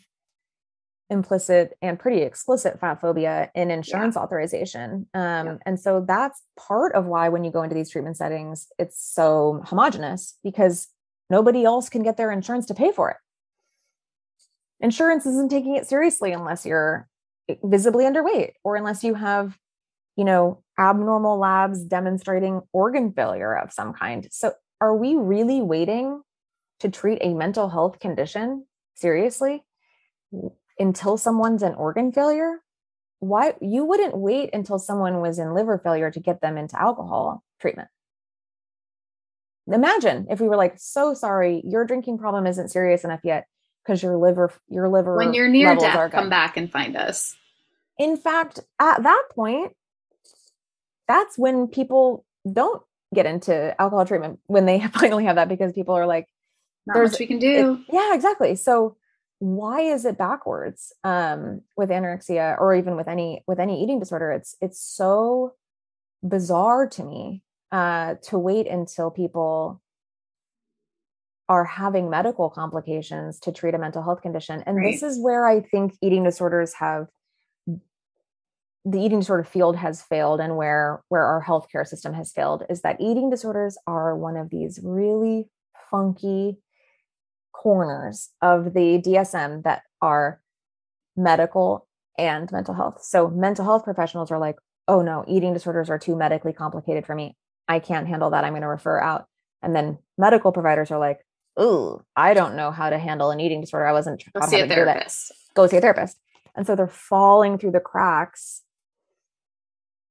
implicit and pretty explicit fat phobia in insurance yeah. authorization um, yeah. and so that's part of why when you go into these treatment settings it's so homogenous because nobody else can get their insurance to pay for it insurance isn't taking it seriously unless you're eh, visibly underweight or unless you have you know abnormal labs demonstrating organ failure of some kind. So are we really waiting to treat a mental health condition seriously until someone's in organ failure? Why you wouldn't wait until someone was in liver failure to get them into alcohol treatment. Imagine if we were like so sorry your drinking problem isn't serious enough yet because your liver your liver when you're near death come back and find us. In fact at that point that's when people don't get into alcohol treatment when they finally have that because people are like Not there's we can do. it, yeah exactly. So why is it backwards um, with anorexia or even with any with any eating disorder? It's it's so bizarre to me uh, to wait until people are having medical complications to treat a mental health condition. And right. this is where I think eating disorders have the eating disorder field has failed and where where our healthcare system has failed is that eating disorders are one of these really funky corners of the DSM that are medical and mental health. So mental health professionals are like, "Oh no, eating disorders are too medically complicated for me. I can't handle that. I'm going to refer out." And then medical providers are like, oh, I don't know how to handle an eating disorder. I wasn't Go see a therapist. Go see a therapist. And so they're falling through the cracks.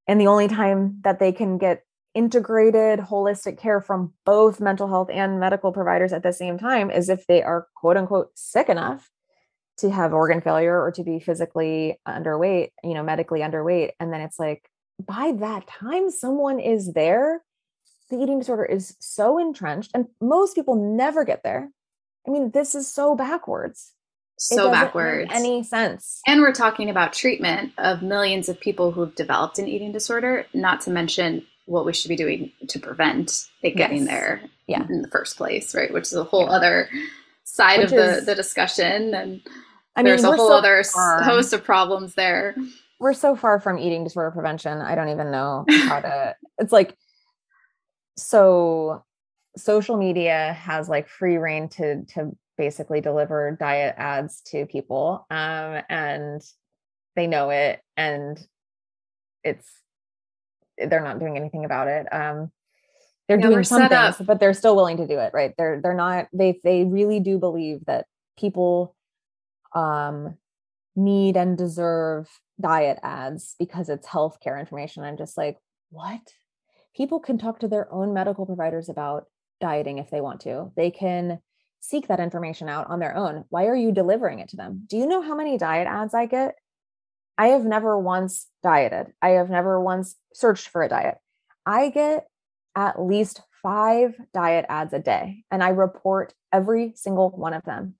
And the only time that they can get integrated holistic care from both mental health and medical providers at the same time is if they are quote unquote sick enough to have organ failure or to be physically underweight, you know, medically underweight. And then it's like, by that time, someone is there the eating disorder is so entrenched and most people never get there. I mean, this is so backwards. So backwards. any sense. And we're talking about treatment of millions of people who've developed an eating disorder, not to mention what we should be doing to prevent it getting yes. there yeah. in the first place, right? Which is a whole yeah. other side Which of the, is, the discussion. And I there's mean, a whole so other far. host of problems there. We're so far from eating disorder prevention. I don't even know how to, it's like, so social media has like free rein to to basically deliver diet ads to people um, and they know it and it's they're not doing anything about it um, they're yeah, doing some things but they're still willing to do it right they're they're not they they really do believe that people um need and deserve diet ads because it's healthcare information. I'm just like, what? People can talk to their own medical providers about dieting if they want to. They can seek that information out on their own. Why are you delivering it to them? Do you know how many diet ads I get? I have never once dieted. I have never once searched for a diet. I get at least five diet ads a day, and I report every single one of them.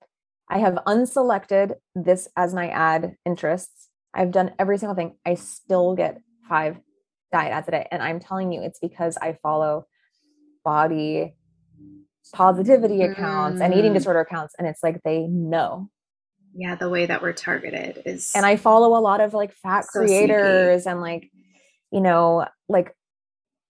I have unselected this as my ad interests. I've done every single thing. I still get five diet ads a day. And I'm telling you, it's because I follow body positivity accounts mm. and eating mm. disorder accounts. And it's like they know. Yeah, the way that we're targeted is. And I follow a lot of like fat so creators sneaky. and like, you know, like,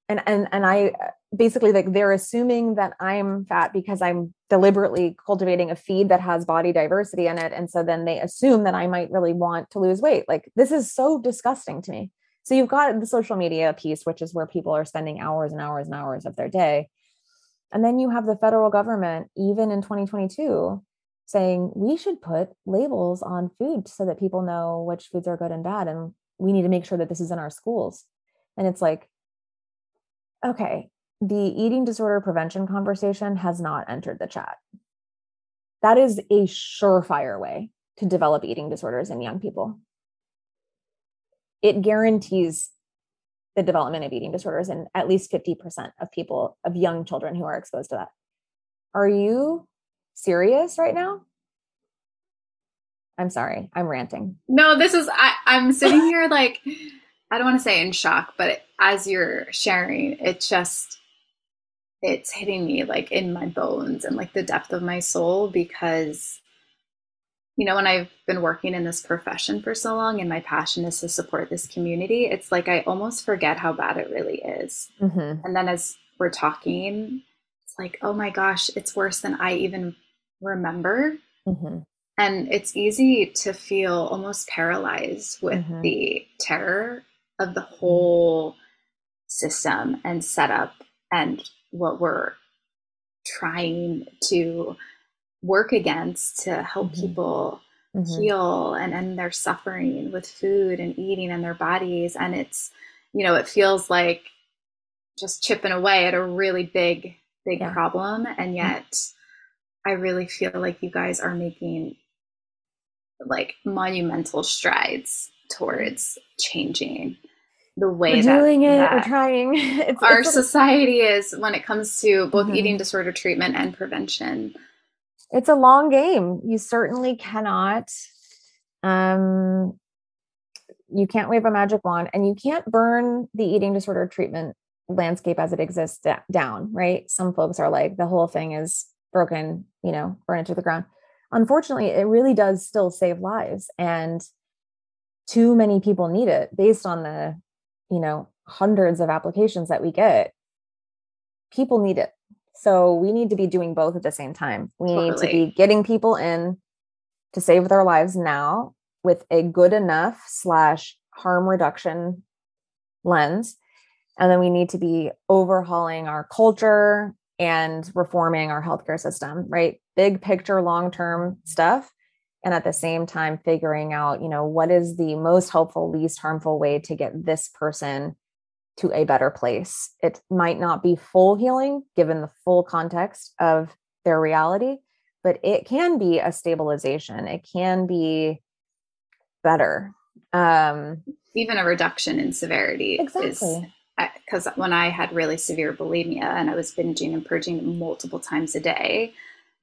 and and and I basically like they're assuming that I'm fat because I'm deliberately cultivating a feed that has body diversity in it. And so then they assume that I might really want to lose weight. Like this is so disgusting to me. So you've got the social media piece, which is where people are spending hours and hours and hours of their day. And then you have the federal government, even in 2022, saying we should put labels on food so that people know which foods are good and bad. And we need to make sure that this is in our schools. And it's like, okay, the eating disorder prevention conversation has not entered the chat. That is a surefire way to develop eating disorders in young people. It guarantees the development of eating disorders in at least 50% of people, of young children who are exposed to that. Are you serious right now? I'm sorry, I'm ranting. No, this is, I, I'm sitting here like, I don't want to say in shock, but as you're sharing, it just, it's hitting me like in my bones and like the depth of my soul because you know when i've been working in this profession for so long and my passion is to support this community it's like i almost forget how bad it really is mm-hmm. and then as we're talking it's like oh my gosh it's worse than i even remember mm-hmm. and it's easy to feel almost paralyzed with mm-hmm. the terror of the whole system and setup and what we're trying to work against to help mm-hmm. people mm-hmm. heal and end their suffering with food and eating and their bodies. And it's, you know, it feels like just chipping away at a really big, big yeah. problem. And mm-hmm. yet mm-hmm. I really feel like you guys are making like monumental strides towards changing the way we're that, doing it that we're trying it's, our it's society is when it comes to both mm-hmm. eating disorder treatment and prevention it's a long game. You certainly cannot um you can't wave a magic wand and you can't burn the eating disorder treatment landscape as it exists down right? Some folks are like the whole thing is broken you know burn it to the ground. Unfortunately it really does still save lives and too many people need it based on the you know hundreds of applications that we get. People need it so we need to be doing both at the same time. We totally. need to be getting people in to save their lives now with a good enough slash harm reduction lens. And then we need to be overhauling our culture and reforming our healthcare system right? Big picture long term stuff. And at the same time figuring out you know what is the most helpful least harmful way to get this person to a better place. It might not be full healing given the full context of their reality but it can be a stabilization. It can be better. Um even a reduction in severity exactly. Because when i had really severe bulimia and i was binging and purging multiple times a day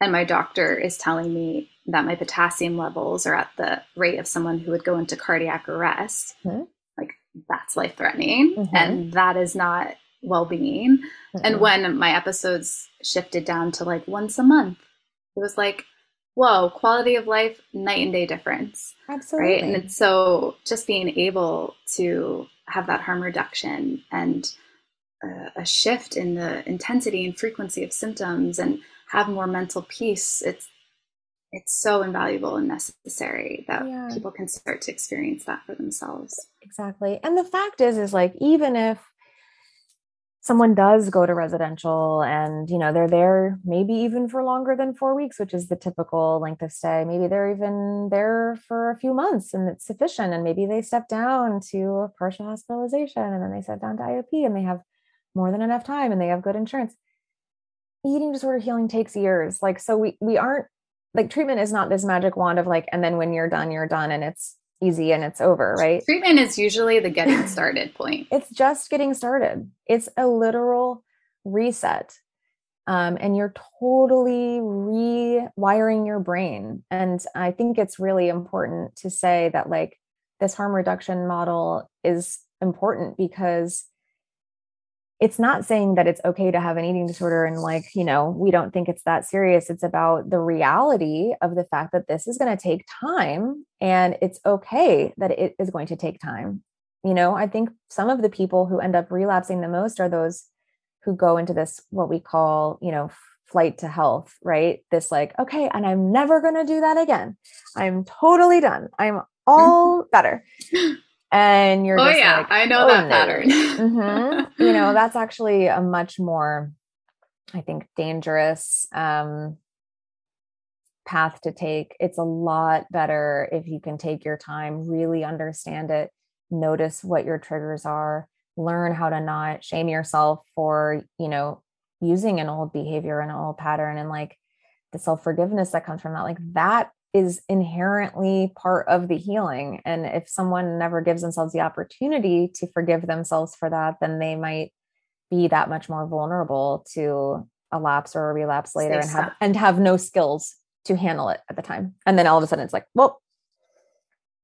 and my doctor is telling me that my potassium levels are at the rate of someone who would go into cardiac arrest, mm-hmm. That's life threatening. Mm-hmm. And that is not well being. Mm-hmm. And when my episodes shifted down to like once a month, it was like, whoa, quality of life, night and day difference. Absolutely. Right. And so just being able to have that harm reduction and uh, a shift in the intensity and frequency of symptoms and have more mental peace it's it's so invaluable and necessary that yeah. people can start to experience that for themselves. Exactly. And the fact is is like even if someone does go to residential and you know they're there maybe even for longer than four weeks which is the typical length of stay maybe they're even there for a few months and it's sufficient. And maybe they step down to a partial hospitalization and then they step down to iop and they have more than enough time and they have good insurance. Eating disorder healing takes years. Like so we we aren't like treatment is not this magic wand of like and then when you're done you're done and it's easy and it's over, right? Treatment is usually the getting started point. it's just getting started. It's a literal reset. Um, and you're totally rewiring your brain. And I think it's really important to say that, like, this harm reduction model is important because it's not saying that it's okay to have an eating disorder and like you know we don't think it's that serious. It's about the reality of the fact that this is going to take time and it's okay that it is going to take time. You know i think some of the people who end up relapsing the most are those who go into this what we call you know flight to health right? This like okay and i'm never going to do that again. I'm totally done. I'm mm-hmm. all better and you're oh yeah like, i know oh, that no. pattern mm-hmm. you know that's actually a much more i think dangerous um, path to take it's a lot better if you can take your time really understand it notice what your triggers are learn how to not shame yourself for you know using an old behavior and an old pattern and like the self forgiveness that comes from that like that is inherently part of the healing. And if someone never gives themselves the opportunity to forgive themselves for that, then they might be that much more vulnerable to a lapse or a relapse later and have and have no skills to handle it at the time. And then all of a sudden it's like, well,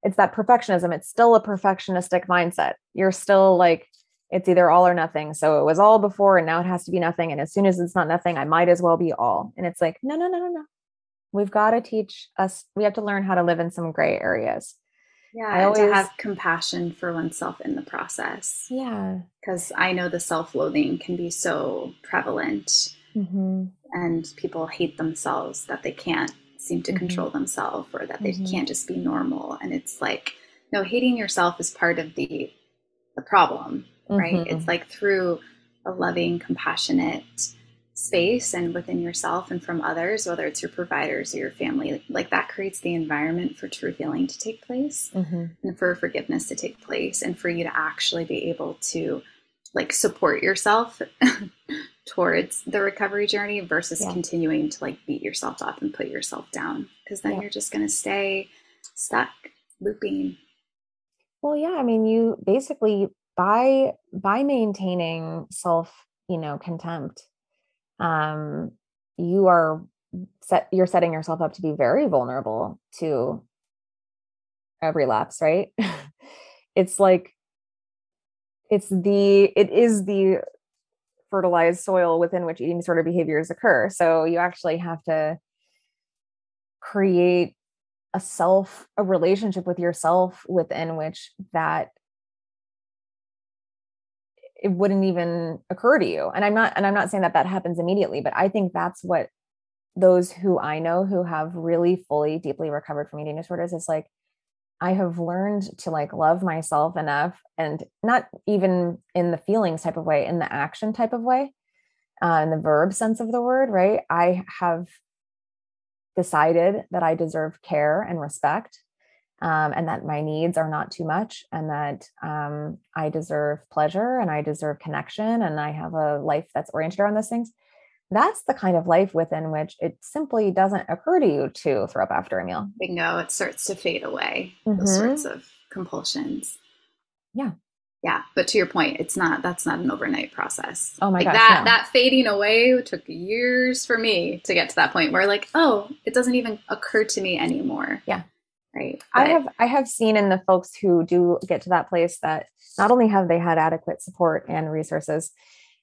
it's that perfectionism. It's still a perfectionistic mindset. You're still like, it's either all or nothing. So it was all before and now it has to be nothing. And as soon as it's not nothing, I might as well be all. And it's like, no, no, no, no, no we've got to teach us we have to learn how to live in some gray areas yeah I always, to have compassion for oneself in the process yeah because i know the self-loathing can be so prevalent mm-hmm. and people hate themselves that they can't seem to mm-hmm. control themselves or that they mm-hmm. can't just be normal and it's like no hating yourself is part of the the problem right it's mm-hmm. like through a loving compassionate space and within yourself and from others, whether it's your providers or your family, like that creates the environment for true healing to take place mm-hmm. and for forgiveness to take place and for you to actually be able to like support yourself towards the recovery journey versus yeah. continuing to like beat yourself up and put yourself down because then yeah. you're just going to stay stuck looping. Well, yeah, I mean, you basically by by maintaining self, you know, contempt um, you are set you're setting yourself up to be very vulnerable to a relapse right? It's like it's the it is the fertilized soil within which eating disorder behaviors occur so you actually have to create a self a relationship with yourself within which that it wouldn't even occur to you. And i'm not and i'm not saying that that happens immediately but i think that's what those who i know who have really fully deeply recovered from eating disorders is like i have learned to like love myself enough and not even in the feelings type of way in the action type of way uh, in the verb sense of the word right? I have decided that i deserve care and respect um, and that my needs are not too much and that um, I deserve pleasure and I deserve connection and I have a life that's oriented around those things. That's the kind of life within which it simply doesn't occur to you to throw up after a meal. Bingo, it starts to fade away, mm-hmm. those sorts of compulsions. Yeah. Yeah, but to your point, it's not that's not an overnight process. Oh my like gosh, that no. that fading away took years for me to get to that point where like, oh, it doesn't even occur to me anymore. Yeah right but, i have i have seen in the folks who do get to that place that not only have they had adequate support and resources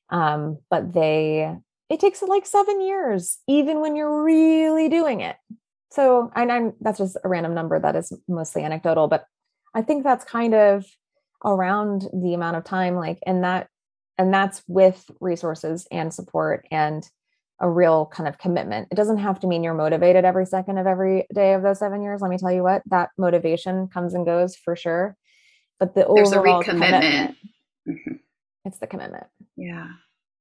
um, but they it takes like seven years even when you're really doing it. So and i'm that's just a random number that is mostly anecdotal but i think that's kind of around the amount of time like and that and that's with resources and support and a real kind of commitment. It doesn't have to mean you're motivated every second of every day of those seven years. Let me tell you what, that motivation comes and goes for sure. But the There's overall commitment. Mm-hmm. it's the commitment. Yeah.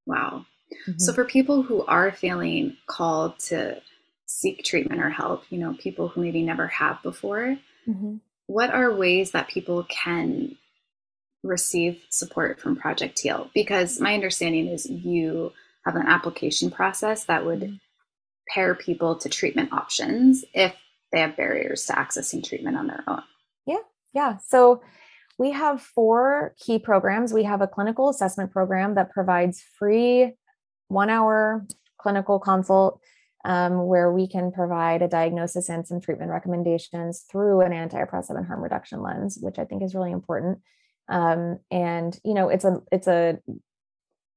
Wow. Mm-hmm. So for people who are feeling called to seek treatment or help, you know, people who maybe never have before, mm-hmm. what are ways that people can receive support from Project Heal? Because my understanding is you have an application process that would mm-hmm. pair people to treatment options if they have barriers to accessing treatment on their own. Yeah. Yeah. So we have four key programs. We have a clinical assessment program that provides free one hour clinical consult um, where we can provide a diagnosis and some treatment recommendations through an anti-oppressive and harm reduction lens, which I think is really important. Um, and you know, it's a it's a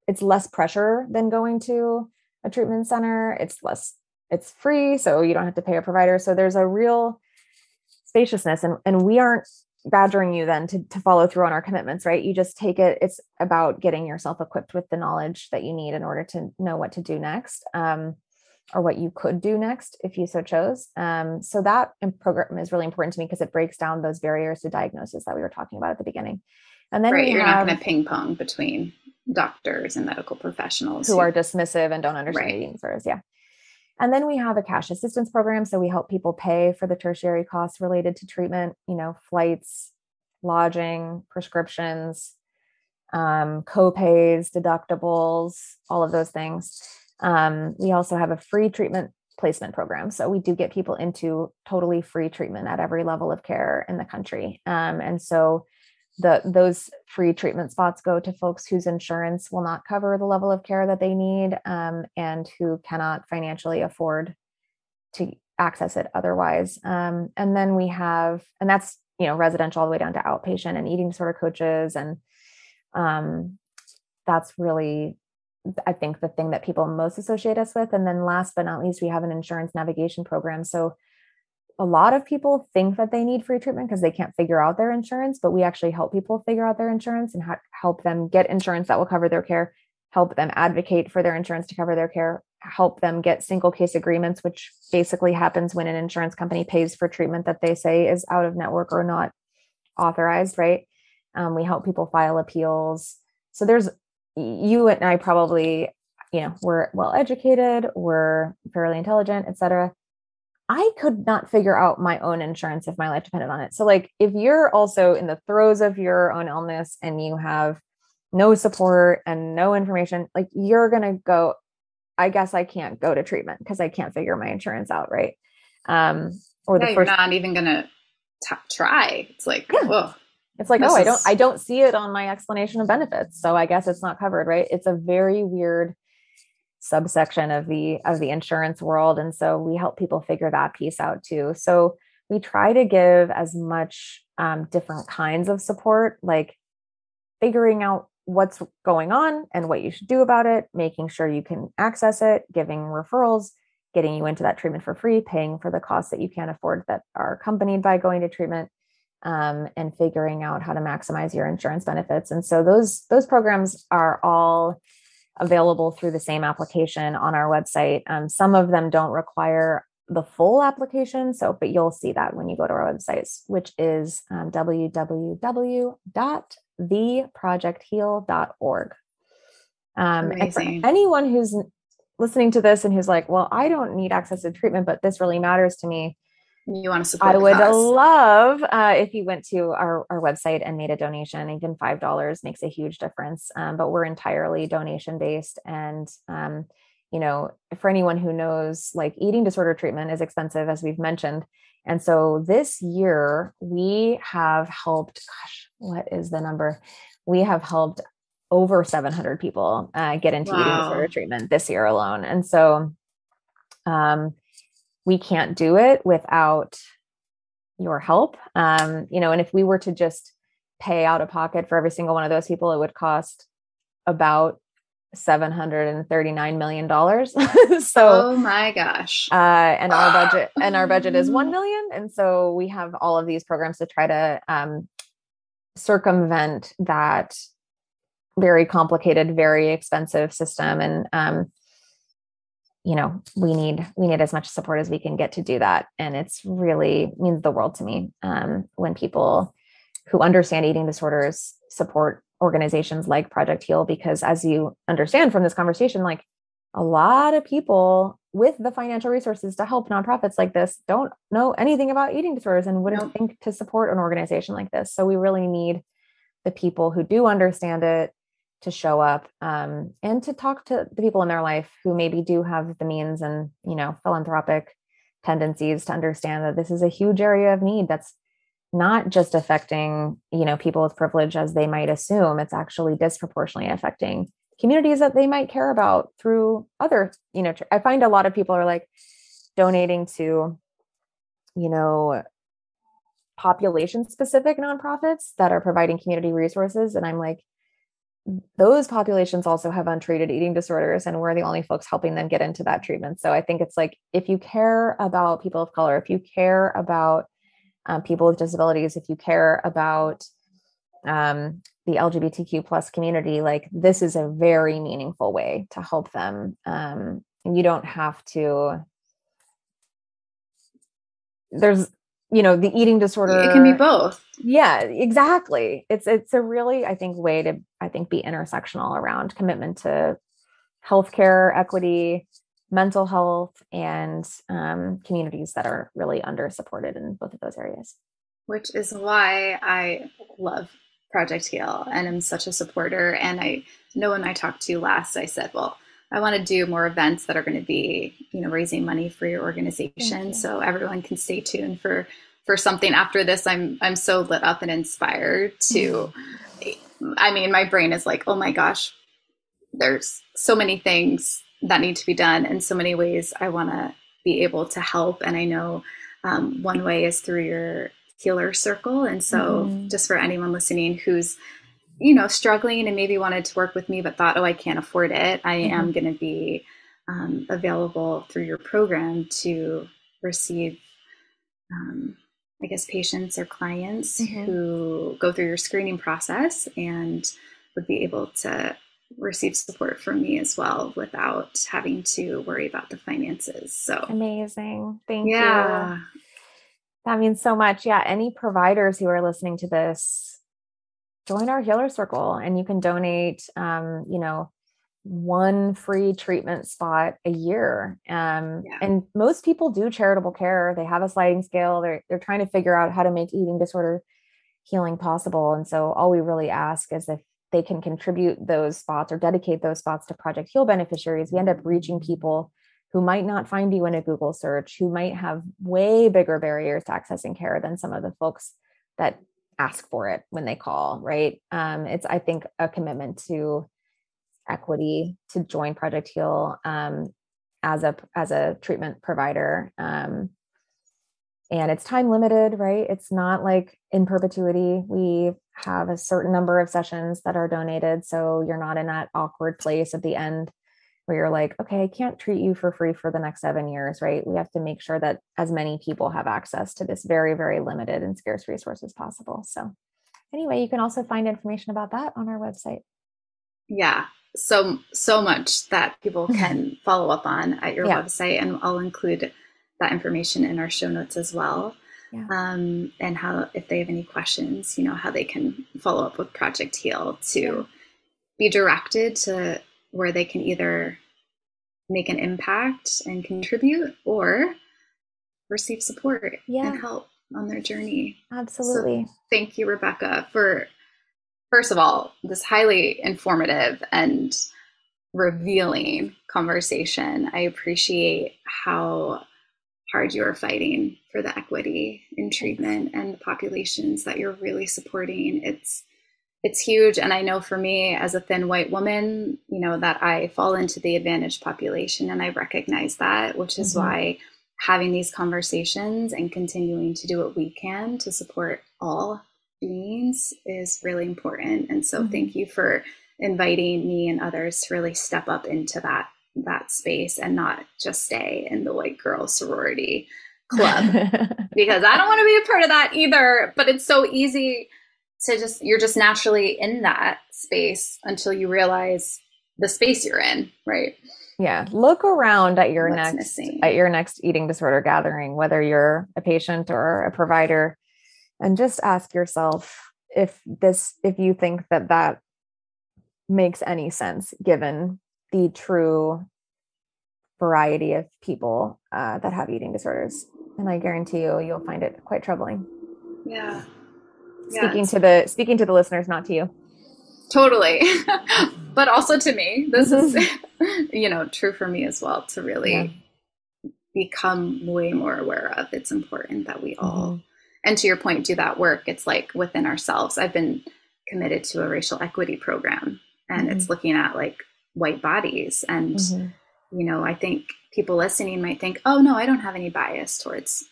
it's less pressure than going to a treatment center. It's less it's free, so you don't have to pay a provider. So there's a real spaciousness, and and we aren't badgering you then to, to follow through on our commitments right you just take it it's about getting yourself equipped with the knowledge that you need in order to know what to do next um, or what you could do next if you so chose um, so that program is really important to me because it breaks down those barriers to diagnosis that we were talking about at the beginning and then right, you're not going to ping pong between doctors and medical professionals who, who are dismissive and don't understand right. eating disorders yeah and then we have a cash assistance program. So we help people pay for the tertiary costs related to treatment, you know, flights, lodging, prescriptions, um, co-pays, deductibles, all of those things. Um, we also have a free treatment placement program. So we do get people into totally free treatment at every level of care in the country. Um, and so the those free treatment spots go to folks whose insurance will not cover the level of care that they need um, and who cannot financially afford to access it otherwise. Um, and then we have and that's you know residential all the way down to outpatient and eating disorder coaches and um, that's really i think the thing that people most associate us with. And then last but not least we have an insurance navigation program. So a lot of people think that they need free treatment because they can't figure out their insurance, but we actually help people figure out their insurance and ha- help them get insurance that will cover their care, help them advocate for their insurance to cover their care, help them get single case agreements, which basically happens when an insurance company pays for treatment that they say is out of network or not authorized, right? Um, we help people file appeals. So there's you and I probably, you know, we're well educated, we're fairly intelligent, et cetera I could not figure out my own insurance if my life depended on it. So, like, if you're also in the throes of your own illness and you have no support and no information, like, you're going to go, I guess I can't go to treatment because I can't figure my insurance out. Right. Um, or yeah, the first, you're not even going to try. It's like, yeah. Whoa. It's like, oh, is... I don't, I don't see it on my explanation of benefits. So I guess it's not covered. Right. It's a very weird subsection of the of the insurance world. And so we help people figure that piece out too. So we try to give as much um, different kinds of support like figuring out what's going on and what you should do about it making sure you can access it giving referrals getting you into that treatment for free paying for the costs that you can't afford that are accompanied by going to treatment um, and figuring out how to maximize your insurance benefits. And so those those programs are all available through the same application on our website. Um, some of them don't require the full application, so but you'll see that when you go to our websites, which is um, www.theprojectheal.org. Um, and for anyone who's listening to this and who's like, "Well, I don't need access to treatment, but this really matters to me," you want to support i would love uh, if you went to our, our website and made a donation. Even five dollars makes a huge difference um, but we're entirely donation based and um, you know for anyone who knows like eating disorder treatment is expensive as we've mentioned. And so this year we have helped gosh what is the number? We have helped over 700 people uh, get into wow. eating disorder treatment this year alone. And so um, we can't do it without your help. Um, you know, and if we were to just pay out of pocket for every single one of those people, it would cost about $739 million. so, oh my gosh. Uh, and our budget, and our budget is 1 million. And so we have all of these programs to try to, um, circumvent that very complicated, very expensive system. And, um, you know we need we need as much support as we can get to do that and it's really means the world to me um, when people who understand eating disorders support organizations like Project Heal because as you understand from this conversation like a lot of people with the financial resources to help nonprofits like this don't know anything about eating disorders and wouldn't nope. think to support an organization like this. So we really need the people who do understand it to show up um, and to talk to the people in their life who maybe do have the means and you know philanthropic tendencies to understand that this is a huge area of need that's not just affecting you know people with privilege as they might assume. It's actually disproportionately affecting communities that they might care about through other you know i find a lot of people are like donating to you know population specific nonprofits that are providing community resources and i'm like those populations also have untreated eating disorders and we're the only folks helping them get into that treatment so i think it's like if you care about people of color if you care about um, people with disabilities if you care about um, the LGBTQ plus community, like this is a very meaningful way to help them. Um, and you don't have to. There's, you know, the eating disorder. It can be both. Yeah, exactly. It's it's a really, I think, way to I think be intersectional around commitment to healthcare equity, mental health, and um, communities that are really under supported in both of those areas. Which is why I love Project Heal and I'm such a supporter. And I know when I talked to you last, I said, well, I want to do more events that are going to be, you know, raising money for your organization. You. So everyone can stay tuned for for something after this. I'm I'm so lit up and inspired to I mean, my brain is like, oh my gosh, there's so many things that need to be done and so many ways I want to be able to help. And I know um, one way is through your healer circle. And so, mm-hmm. just for anyone listening who's, you know, struggling and maybe wanted to work with me, but thought, oh, I can't afford it, I mm-hmm. am going to be um, available through your program to receive, um, I guess, patients or clients mm-hmm. who go through your screening process and would be able to receive support from me as well without having to worry about the finances. So amazing. Thank yeah. you. That means so much. Yeah. Any providers who are listening to this, join our healer circle and you can donate, um, you know, one free treatment spot a year. Um, yeah. And most people do charitable care. They have a sliding scale. They're, they're trying to figure out how to make eating disorder healing possible. And so all we really ask is if they can contribute those spots or dedicate those spots to Project Heal beneficiaries, we end up reaching people who might not find you in a Google search, who might have way bigger barriers to accessing care than some of the folks that ask for it when they call, right? Um, it's, I think, a commitment to equity to join Project Heal um, as a as a treatment provider. Um, and it's time limited, right? It's not like in perpetuity. We have a certain number of sessions that are donated, so you're not in that awkward place at the end where you're like, okay, I can't treat you for free for the next seven years, right? We have to make sure that as many people have access to this very, very limited and scarce resource as possible. So, anyway, you can also find information about that on our website. Yeah, so so much that people can follow up on at your yeah. website, and I'll include that information in our show notes as well. Yeah. Um, and how, if they have any questions, you know, how they can follow up with Project Heal to yeah. be directed to where they can either make an impact and contribute or receive support yeah. and help on their journey. Absolutely. So thank you, Rebecca, for first of all, this highly informative and revealing conversation. I appreciate how hard you are fighting for the equity in treatment and the populations that you're really supporting. It's it's huge. And I know for me as a thin white woman, you know, that I fall into the advantaged population and I recognize that, which is mm-hmm. why having these conversations and continuing to do what we can to support all beings is really important. And so mm-hmm. thank you for inviting me and others to really step up into that that space and not just stay in the white girl sorority club because I don't want to be a part of that either. But it's so easy to just you're just naturally in that space until you realize the space you're in, right? Yeah. Look around at your What's next missing? at your next eating disorder gathering, whether you're a patient or a provider, and just ask yourself if this if you think that that makes any sense given the true variety of people uh, that have eating disorders. And I guarantee you, you'll find it quite troubling. Yeah. Speaking to the speaking to the listeners, not to you. Totally, but also to me. This is, you know, true for me as well. To really yeah. become way more aware of. It's important that we all, mm-hmm. and to your point, do that work. It's like within ourselves. I've been committed to a racial equity program, and mm-hmm. it's looking at like white bodies and. Mm-hmm you know, I think people listening might think, oh, no, I don't have any bias towards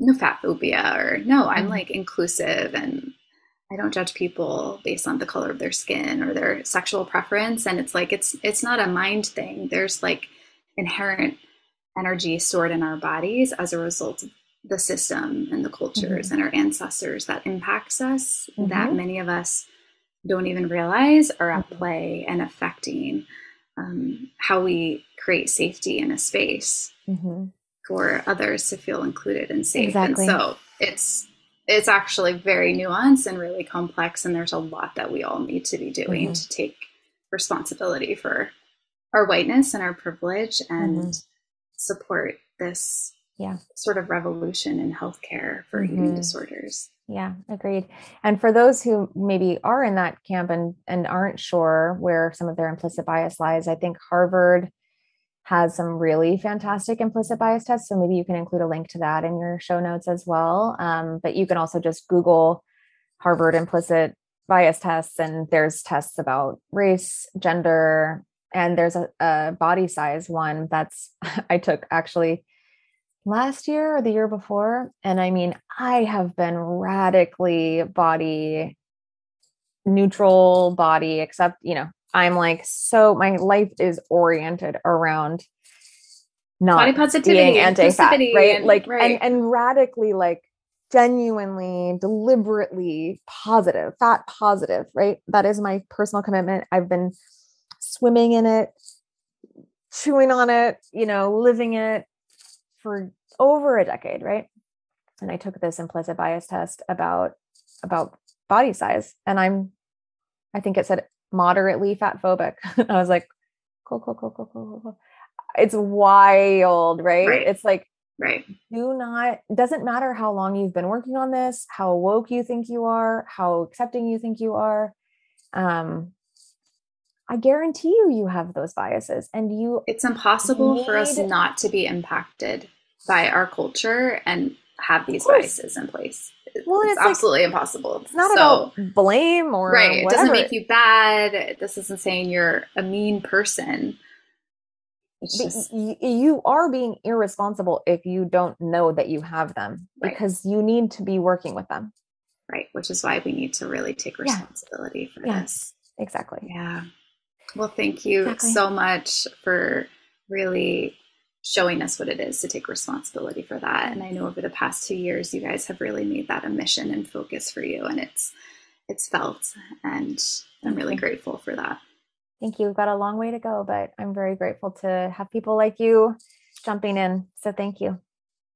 no fat phobia or no, I'm mm-hmm. like inclusive and I don't judge people based on the color of their skin or their sexual preference. And it's like, it's, it's not a mind thing. There's like inherent energy stored in our bodies as a result of the system and the cultures mm-hmm. and our ancestors that impacts us mm-hmm. that many of us don't even realize are at mm-hmm. play and affecting um, how we create safety in a space mm-hmm. For others to feel included and safe. Exactly. And so it's it's actually very nuanced and really complex, and there's a lot that we all need to be doing mm-hmm. to take responsibility for our whiteness and our privilege and mm-hmm. support this yeah. sort of revolution in healthcare for eating mm-hmm. disorders. Yeah, agreed. And for those who maybe are in that camp and and aren't sure where some of their implicit bias lies, I think Harvard has some really fantastic implicit bias tests. So maybe you can include a link to that in your show notes as well. Um, but you can also just Google Harvard implicit bias tests, and there's tests about race, gender, and there's a, a body size one that's I took actually last year or the year before. And I mean, I have been radically body neutral body, except, you know, I'm like, so my life is oriented around not body positivity, being anti-fat, right? And, like, right. and, and radically like genuinely, deliberately positive, fat positive, right? That is my personal commitment. I've been swimming in it, chewing on it, you know, living it, for over a decade, right? And I took this implicit bias test about about body size, and I'm, I think it said moderately fat phobic. I was like, cool, cool, cool, cool, cool, cool. It's wild, right? right? It's like, right. Do not. Doesn't matter how long you've been working on this, how woke you think you are, how accepting you think you are. Um, I guarantee you, you have those biases, and you. It's impossible need... for us not to be impacted by our culture and have these biases in place. Well, it's, it's absolutely like, impossible. It's not so, about blame or right. Whatever. It doesn't make you bad. This isn't saying you're a mean person. It's just you are being irresponsible if you don't know that you have them right. because you need to be working with them. Right, which is why we need to really take responsibility yeah. for yeah. this. Exactly. Yeah. Well, thank you exactly. so much for really showing us what it is to take responsibility for that. And I know over the past two years, you guys have really made that a mission and focus for you, and it's it's felt, and I'm really grateful for that. Thank you. We've got a long way to go, but I'm very grateful to have people like you jumping in. So thank you.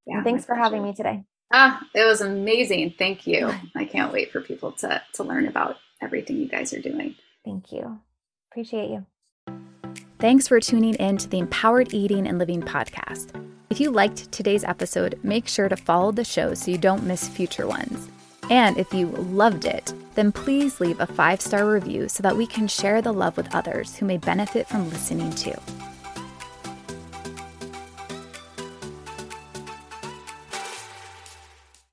Yeah, and thanks for pleasure. having me today. Ah, it was amazing. Thank you. I can't wait for people to to learn about everything you guys are doing. Thank you. Appreciate you. Thanks for tuning in to the Empowered Eating and Living podcast. If you liked today's episode, make sure to follow the show so you don't miss future ones. And if you loved it, then please leave a five star review so that we can share the love with others who may benefit from listening too.